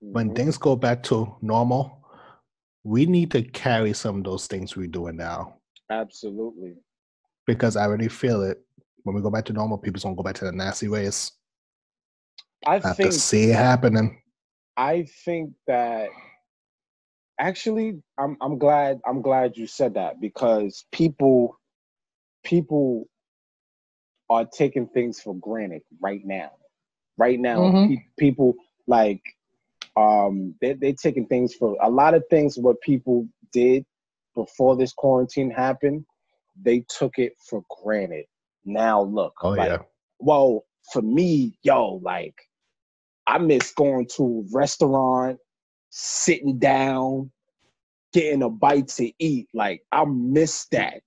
when Mhm. things go back to normal, we need to carry some of those things we're doing now Absolutely. because I already feel it. When we go back to normal, people's gonna go back to the nasty ways. I I have to see it happening. I think that actually I'm I'm glad I'm glad you said that because people people are taking things for granted right now. Right now, Mhm. pe- people like um they they're taking things for a lot of things what people did before this quarantine happened, they took it for granted. Now look, Oh like, yeah. well, for me, yo, like I miss going to a restaurant, sitting down, getting a bite to eat. Like I miss that.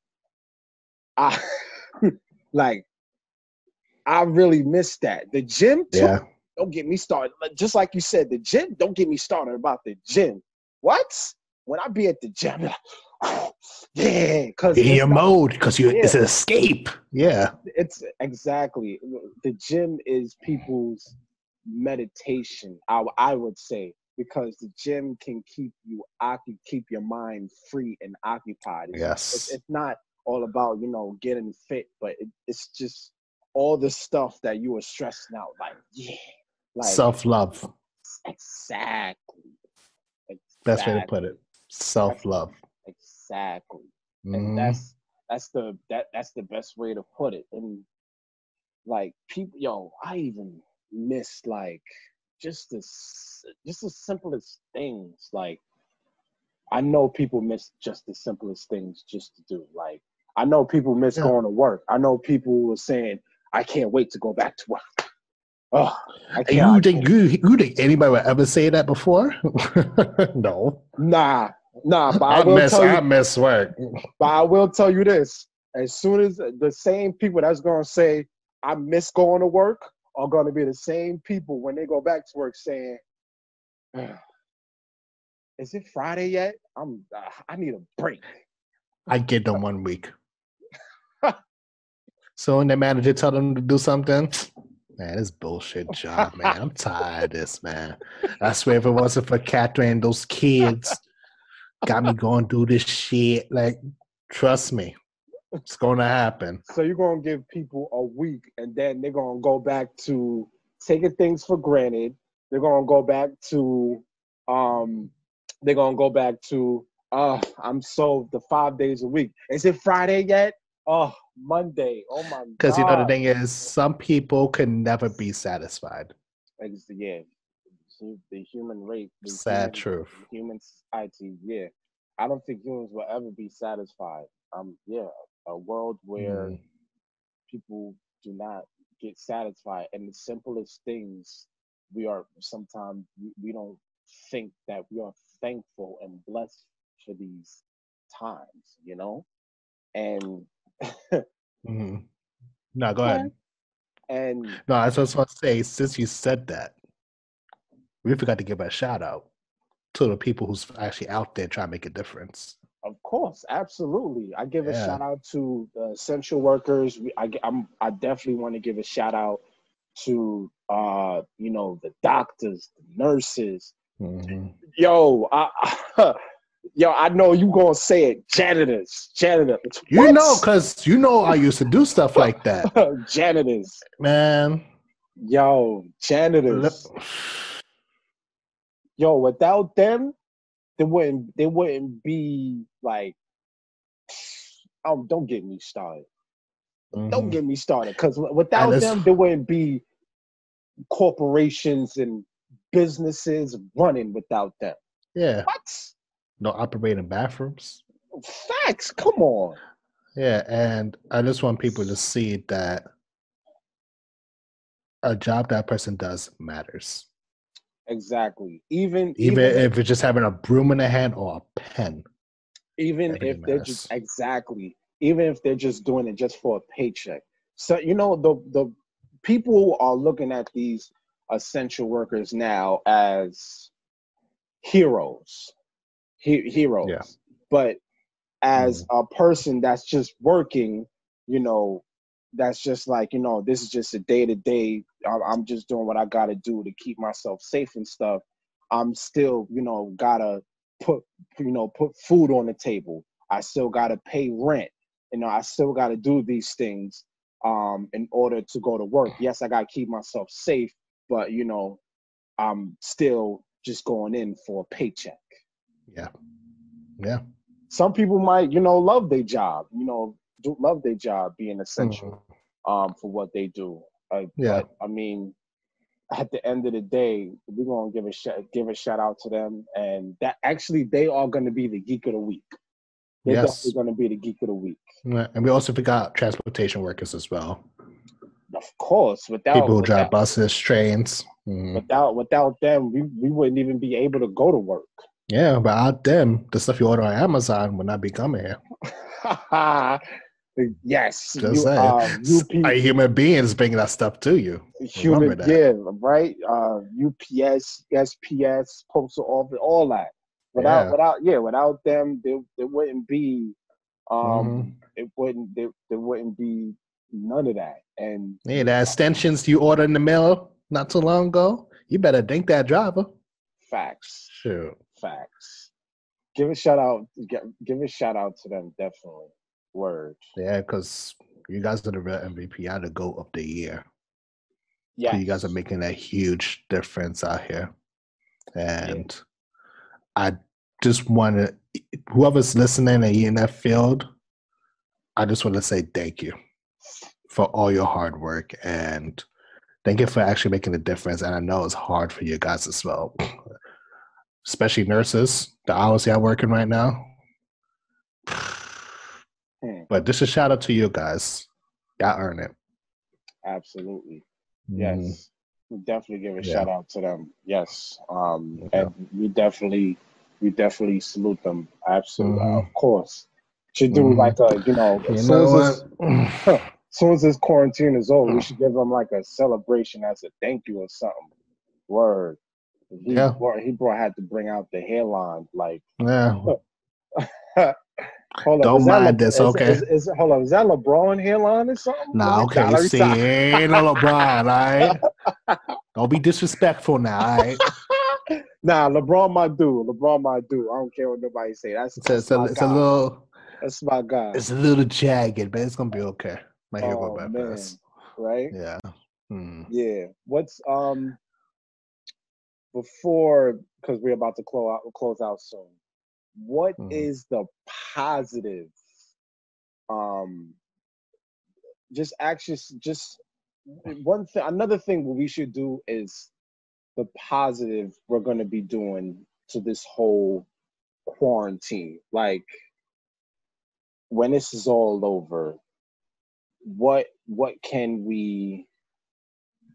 I like I really miss that. The gym too. Yeah. Don't get me started. Just like you said, the gym. Don't get me started about the gym. What? When I be at the gym, like, yeah, because In your mode, because you it's an escape. Yeah. it's exactly the gym is people's meditation I, I would say because the gym can keep you occupied keep your mind free and occupied it's, Yes. it's, it's not all about you know getting fit but it, it's just all the stuff that you were stressing out like yeah like Self love. exactly Best way to put it. Self love. exactly Mm-hmm. and that's that's the that that's the best way to put it and like people yo i even miss like just this just the simplest things like i know people miss just the simplest things just to do like i know people miss Yeah. going to work i know people were saying i can't wait to go back to work oh i can't you I think you, you think anybody would ever say that before? no. nah nah but i, I will miss tell you I miss work. But I will tell you this: as soon as the same people that's gonna say I miss going to work are gonna be the same people when they go back to work saying, "Is it Friday yet? I'm uh, I need a break." I get them one week. so when the manager tell them to do something, man, this bullshit job, man. I'm tired of this, man. I swear if it wasn't for Catherine those kids got me going through this shit. Like, trust me, it's gonna happen. So you're gonna give people a week, and then they're gonna go back to taking things for granted. They're gonna go back to, um, they're gonna go back to, uh, I'm so the five days a week. Is it Friday yet? Oh, Monday. Oh my god. Because you know the thing is, some people can never be satisfied. Yeah, the human race. The Sad human, truth. Human society. Yeah, I don't think humans will ever be satisfied. Um, yeah, a world where Mm. people do not get satisfied, and the simplest things we are sometimes we, we don't think that we are thankful and blessed for these times. You know, and Mhm. No, go ahead. and No, I was just want to say, since you said that, we forgot to give a shout out to the people who's actually out there trying to make a difference. Of course, absolutely. I give a shout out to the essential workers. I, am I definitely want to give a shout out to uh, you know, the doctors, the nurses. Mhm. Yo, I, yo, I know you gonna say it. Janitors, janitors. You What? know, cause you know I used to do stuff like that, janitors. man. Yo, janitors. Yo, without them, they wouldn't they wouldn't be like um don't get me started. Don't Mhm. get me started. Cause without them, there wouldn't be corporations and businesses running without them. Yeah, What? no operating bathrooms. Facts. Come on. Yeah, and I just want people to see that a job that person does matters. Exactly. Even Even, even if it's just having a broom in the hand or a pen. even if they're just exactly even if they're just doing it just for a paycheck so you know the the people are looking at these essential workers now as heroes he, heroes Yeah. but as mm-hmm. a person that's just working you know that's just like you know this is just a day to day i'm just doing what i gotta do to keep myself safe and stuff. I'm still you know gotta put you know put food on the table. I still gotta pay rent. You know i still gotta do these things um in order to go to work. Yes i gotta keep myself safe but you know i'm still just going in for a paycheck. Yeah. Yeah. some people might you know love their job. You know do love their job being essential um for what they do uh, Yeah. but i mean at the end of the day we're gonna give a shout give a shout out to them and that actually they are gonna be the geek of the week they're Yes. definitely gonna be the geek of the week And we also forgot transportation workers as well. of course without People who drive buses, trains. Mhm. without without them we, we wouldn't even be able to go to work Yeah, without them, the stuff you order on Amazon would not be coming here. yes Just you, um, UP, A human beings bringing that stuff to you. human yeah right uh ups sps postal office all that without Yeah. without yeah without them there, there wouldn't be um Mhm. it wouldn't there, there wouldn't be none of that and Hey, the extensions you ordered in the mail not too long ago, you better thank that driver. facts Shoot. facts give a shout out give, give a shout out to them definitely word Yeah, because you guys are the real MVP. I had to go of the year. yeah You guys are making a huge difference out here. And I just want to, whoever's listening and you in that field, I just want to say thank you for all your hard work and thank you for actually making a difference. And I know it's hard for you guys as well, especially nurses, the hours y'all working right now. Hmm. But just a shout out to you guys. Y'all earn it. absolutely Mhm. Yes, we definitely give a Yeah. shout out to them. Yes, um, Yeah. and we definitely, we definitely salute them. Absolutely, Mhm. of course. Should do Mhm. like a, you know, You as soon as, this, as soon as this quarantine is over, we should give them like a celebration as a thank you or something. Word. He Yeah. brought, he brought had to bring out the hairline. Like, yeah. hold Don't mind Le- this, is- okay? Is, is, hold on, is that LeBron hairline or something? Nah, okay. me see, ain't no LeBron, all right? Don't be disrespectful now, all right? Nah, LeBron my dude. LeBron my dude. I don't care what nobody say. That's, It's a, that's it's a, my it's guy. a little, that's my guy. it's a little jagged, but it's gonna be okay. My hair oh go back right? Yeah. Hmm. Yeah. What's um before because we're about to close out close out soon. What is Mhm. the positive? Um, just actually, just one thing. Another thing we should do is the positive we're going to be doing to this whole quarantine. Like when this is all over, what what can we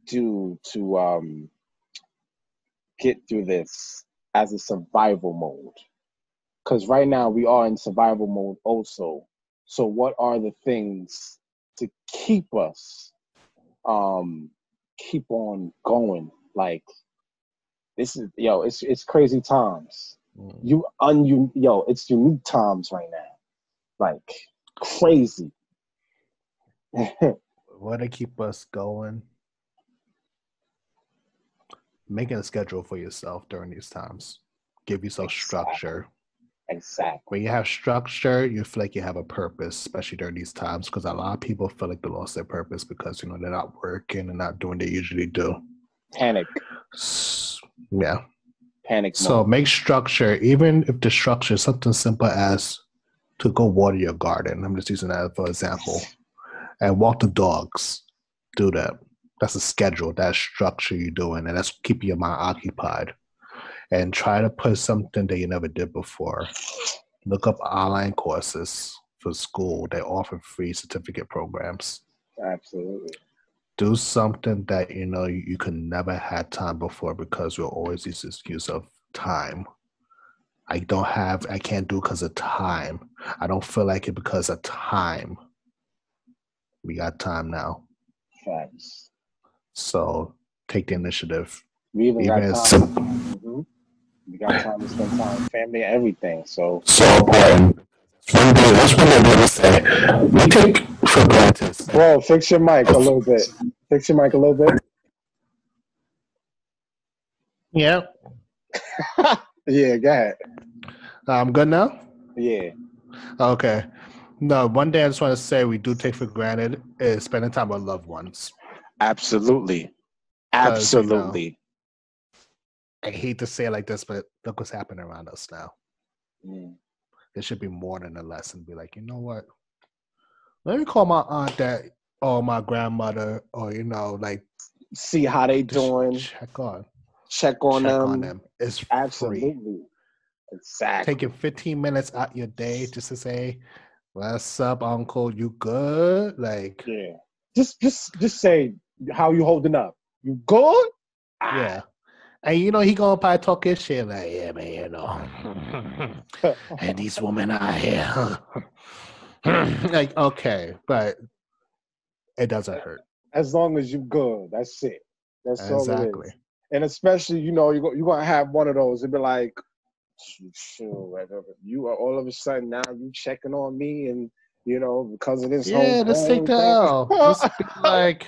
do to um get through this as a survival mode? Because right now we are in survival mode also. So what are the things to keep us um keep on going? Like this is yo, it's it's crazy times. Mm. You un you yo, it's unique times right now. Like crazy. What to keep us going? Making a schedule for yourself during these times. Give yourself Exactly. structure. Exactly. When you have structure, you feel like you have a purpose, especially during these times, because a lot of people feel like they lost their purpose because you know they're not working and not doing what they usually do. Panic. Yeah. Panic So mode. make structure, even if the structure is something simple as to go water your garden. I'm just using that for example. And walk the dogs. Do that. That's a schedule. That's structure you're doing, and that's keeping your mind occupied. And try to put something that you never did before. Look up online courses for school. They offer free certificate programs. Absolutely. Do something that you know you, you could never had time before because you'll always use this excuse of time. I don't have, I can't do because of time. I don't feel like it because of time. We got time now. Facts. So take the initiative. We even got Even as time. simple. We got time to spend time with family everything. So So important. One day, that's one thing I say. We take for granted. bro, fix your mic a little bit. Fix your mic a little bit. Yeah. Yeah, go ahead. I'm good now? Yeah. Okay. No, one day I just want to say we do take for granted is spending time with loved ones. Absolutely. you know, Absolutely. I hate to say it like this, but look what's happening around us now. Mm. There should be more than a lesson. Be like, you know what? Let me call my aunt that or my grandmother or you know, like See how they doing. check on Check on check them. on them. It's free. Absolutely. Exactly. Taking 15 minutes out your day just to say, What's up, Uncle? You good? Like Yeah. Just just just say how you holding up. You good? Ah. Yeah. And you know, he gonna probably talk his shit like, yeah, man, you know. and these women out here. like, okay, but it doesn't hurt. as long as you good, that's it. That's Exactly. And especially, you know, you're you're gonna have one of those. It'd be like. You are all of a sudden now you checking on me, and you know because of this. Yeah, whole let's take phone the thing. L. Just be like,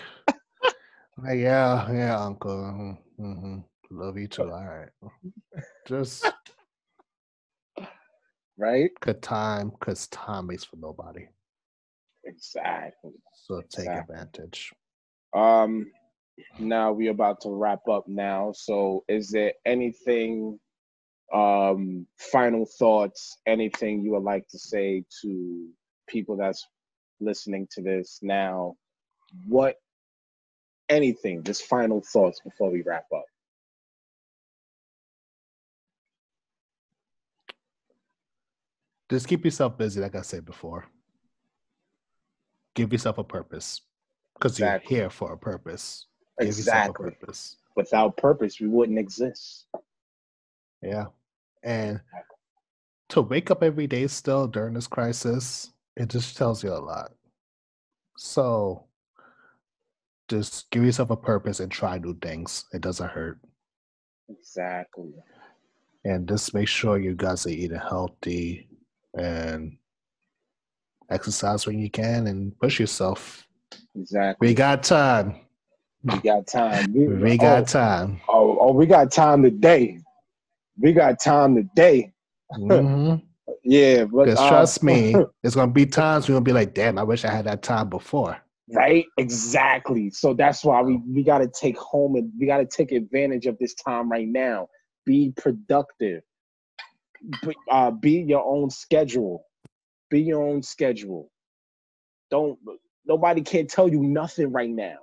like, yeah, yeah, uncle. hmm Love you too. All right. Just right? good time, because time waits for nobody. Exactly. So take Exactly. advantage. Um, now we're about to wrap up now. So, is there anything, um, final thoughts, anything you would like to say to people that's listening to this now? What, anything, just final thoughts before we wrap up. Just keep yourself busy, like I said before. Give yourself a purpose because Exactly. you're here for a purpose. Give Exactly. a purpose. Without purpose, we wouldn't exist. Yeah. And to wake up every day still during this crisis, it just tells you a lot. So just give yourself a purpose and try new things. It doesn't hurt. Exactly. And just make sure you guys are eating healthy and exercise when you can and push yourself. Exactly. We got time. We got time. We oh, got time. Oh, oh, we got time today. We got time today. hmm Yeah, but Because uh, trust me, there's gonna be times we're gonna be like, damn, I wish I had that time before. right? Exactly. So that's why we we got to take home and we got to take advantage of this time right now. Be productive. Be, uh, be your own schedule. Be your own schedule. Don't nobody can tell you nothing right now.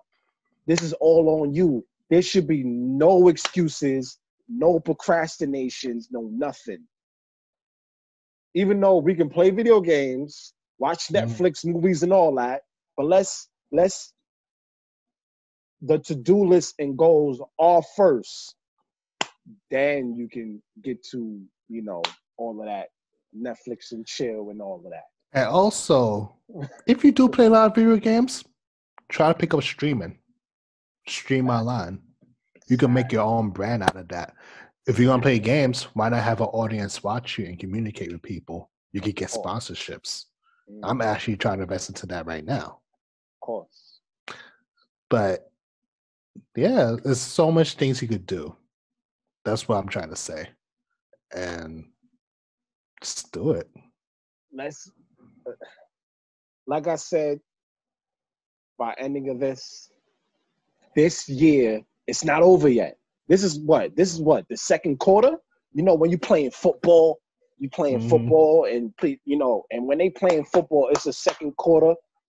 This is all on you. There should be no excuses, no procrastinations, no nothing. Even though we can play video games, watch Mhm. Netflix movies and all that, but let's let's the to-do list and goals are first. Then you can get to, you know, all of that Netflix and chill and all of that. And also, if you do play a lot of video games, try to pick up streaming. Stream online. You can make your own brand out of that. If you're gonna play mm-hmm. games, why not have an audience watch you and communicate with people? You could get sponsorships. I'm mm-hmm. actually trying to invest into that right now. of course. But yeah, there's so much things you could do. That's what I'm trying to say. And just do it. Let's, like I said, by ending of this, this year it's not over yet. This is what this is what the second quarter. You know when you playing football, you playing Mhm. football and you know, and when they playing football, it's the second quarter,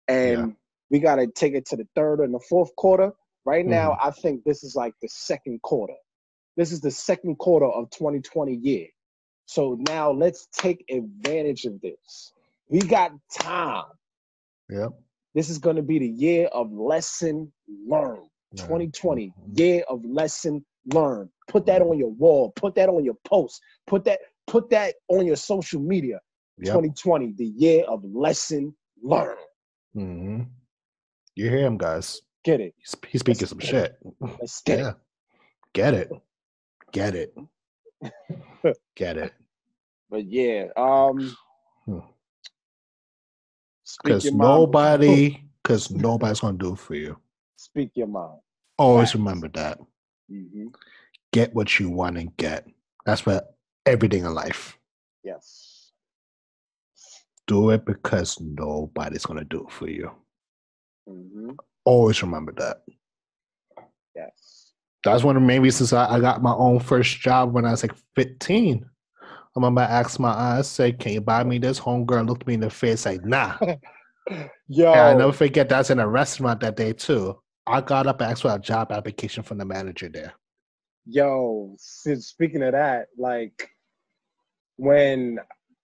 and Yeah. we got to take it to the third and the fourth quarter. Right now, Mm-hmm. I think this is like the second quarter. This is the second quarter of 2020 year. So now let's take advantage of this. We got time. Yep. This is going to be the year of lesson learned. 2020, Mhm. year of lesson learned. Put that on your wall. Put that on your post. Put that put that on your social media. Yep. 2020, the year of lesson learned. hmm You hear him, guys. Get it? He's, he's speaking some shit. Let's get yeah. it. Get it. Get it. Get it. But yeah, um. Because nobody, because nobody's gonna do it for you. Speak your mind. Always remember that. hmm Get what you want and get. That's what everything in life. Yes. Do it because nobody's gonna do it for you. hmm Always remember that. Yes. That's one of the main reasons I, I got my own first job when I was like 15. I remember I asked my aunt, I said, Can you buy me this? Homegirl looked me in the face like, nah. Yo. I never forget that's in a restaurant that day too. I got up and asked for a job application from the manager there. Yo, speaking of that, like when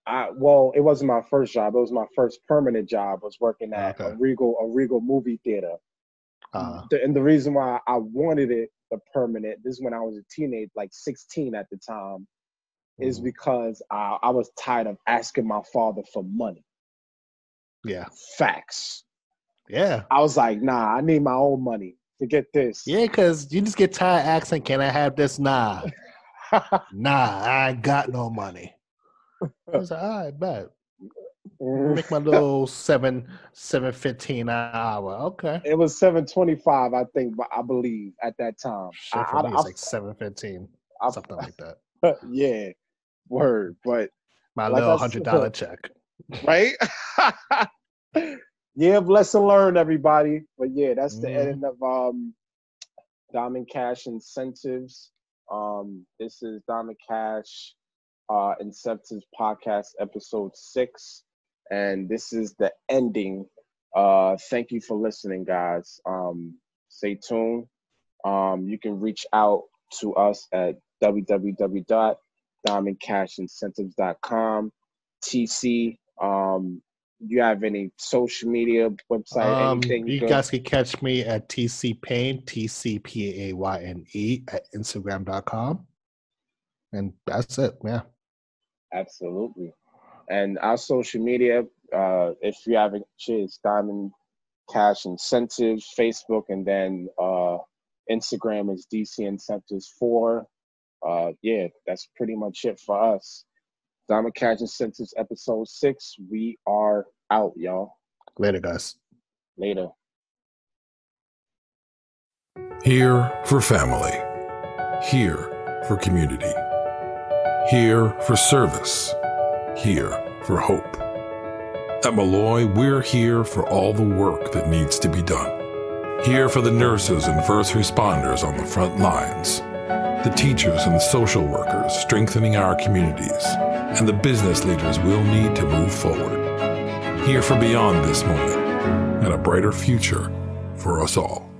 I well, it wasn't my first job. It was my first permanent job. I was working at a Regal a Regal movie theater. Uh, The- and the reason why I wanted it the permanent, this is when I was a teenage, like 16 at the time, is Mhm. because I, I was tired of asking my father for money. yeah. Facts. Yeah. I was like, nah, I need my own money to get this. Yeah, because you just get tired asking, Can I have this? Nah. Nah, I ain't got no money. I was like, all right, bet. Make my little seven seven fifteen hour. Okay. It was seven twenty five, I think, but I believe at that time. Shit I, for I, me I, it's like seven fifteen. Something like that. yeah, word, but My Like little hundred dollar check. right? yeah, lesson learned, everybody. But yeah, that's the Mhm. end of um Diamond Cash incentives. Um, this is Diamond Cash uh incentives podcast episode six, and this is the ending. Uh, thank you for listening, guys. Um, stay tuned. Um, you can reach out to us at www.diamondcashincentives.com. TC, um, you have any social media website, Um, anything? you guys can catch me at TC Payne, T C P A Y N E at Instagram.com. And that's it. Yeah. Absolutely. And our social media, uh, if you haven't, it's Diamond Cash Incentives, Facebook, and then uh, Instagram is DC Incentives 4. Uh, yeah, that's pretty much it for us. Diamond Cash Incentives, episode 6. We are out, y'all. Later, guys. Later. Here for family. Here for community. Here for service. Here for hope. At Molloy, we're here for all the work that needs to be done. Here for the nurses and first responders on the front lines, the teachers and social workers strengthening our communities, and the business leaders we'll need to move forward. Here for beyond this moment and a brighter future for us all.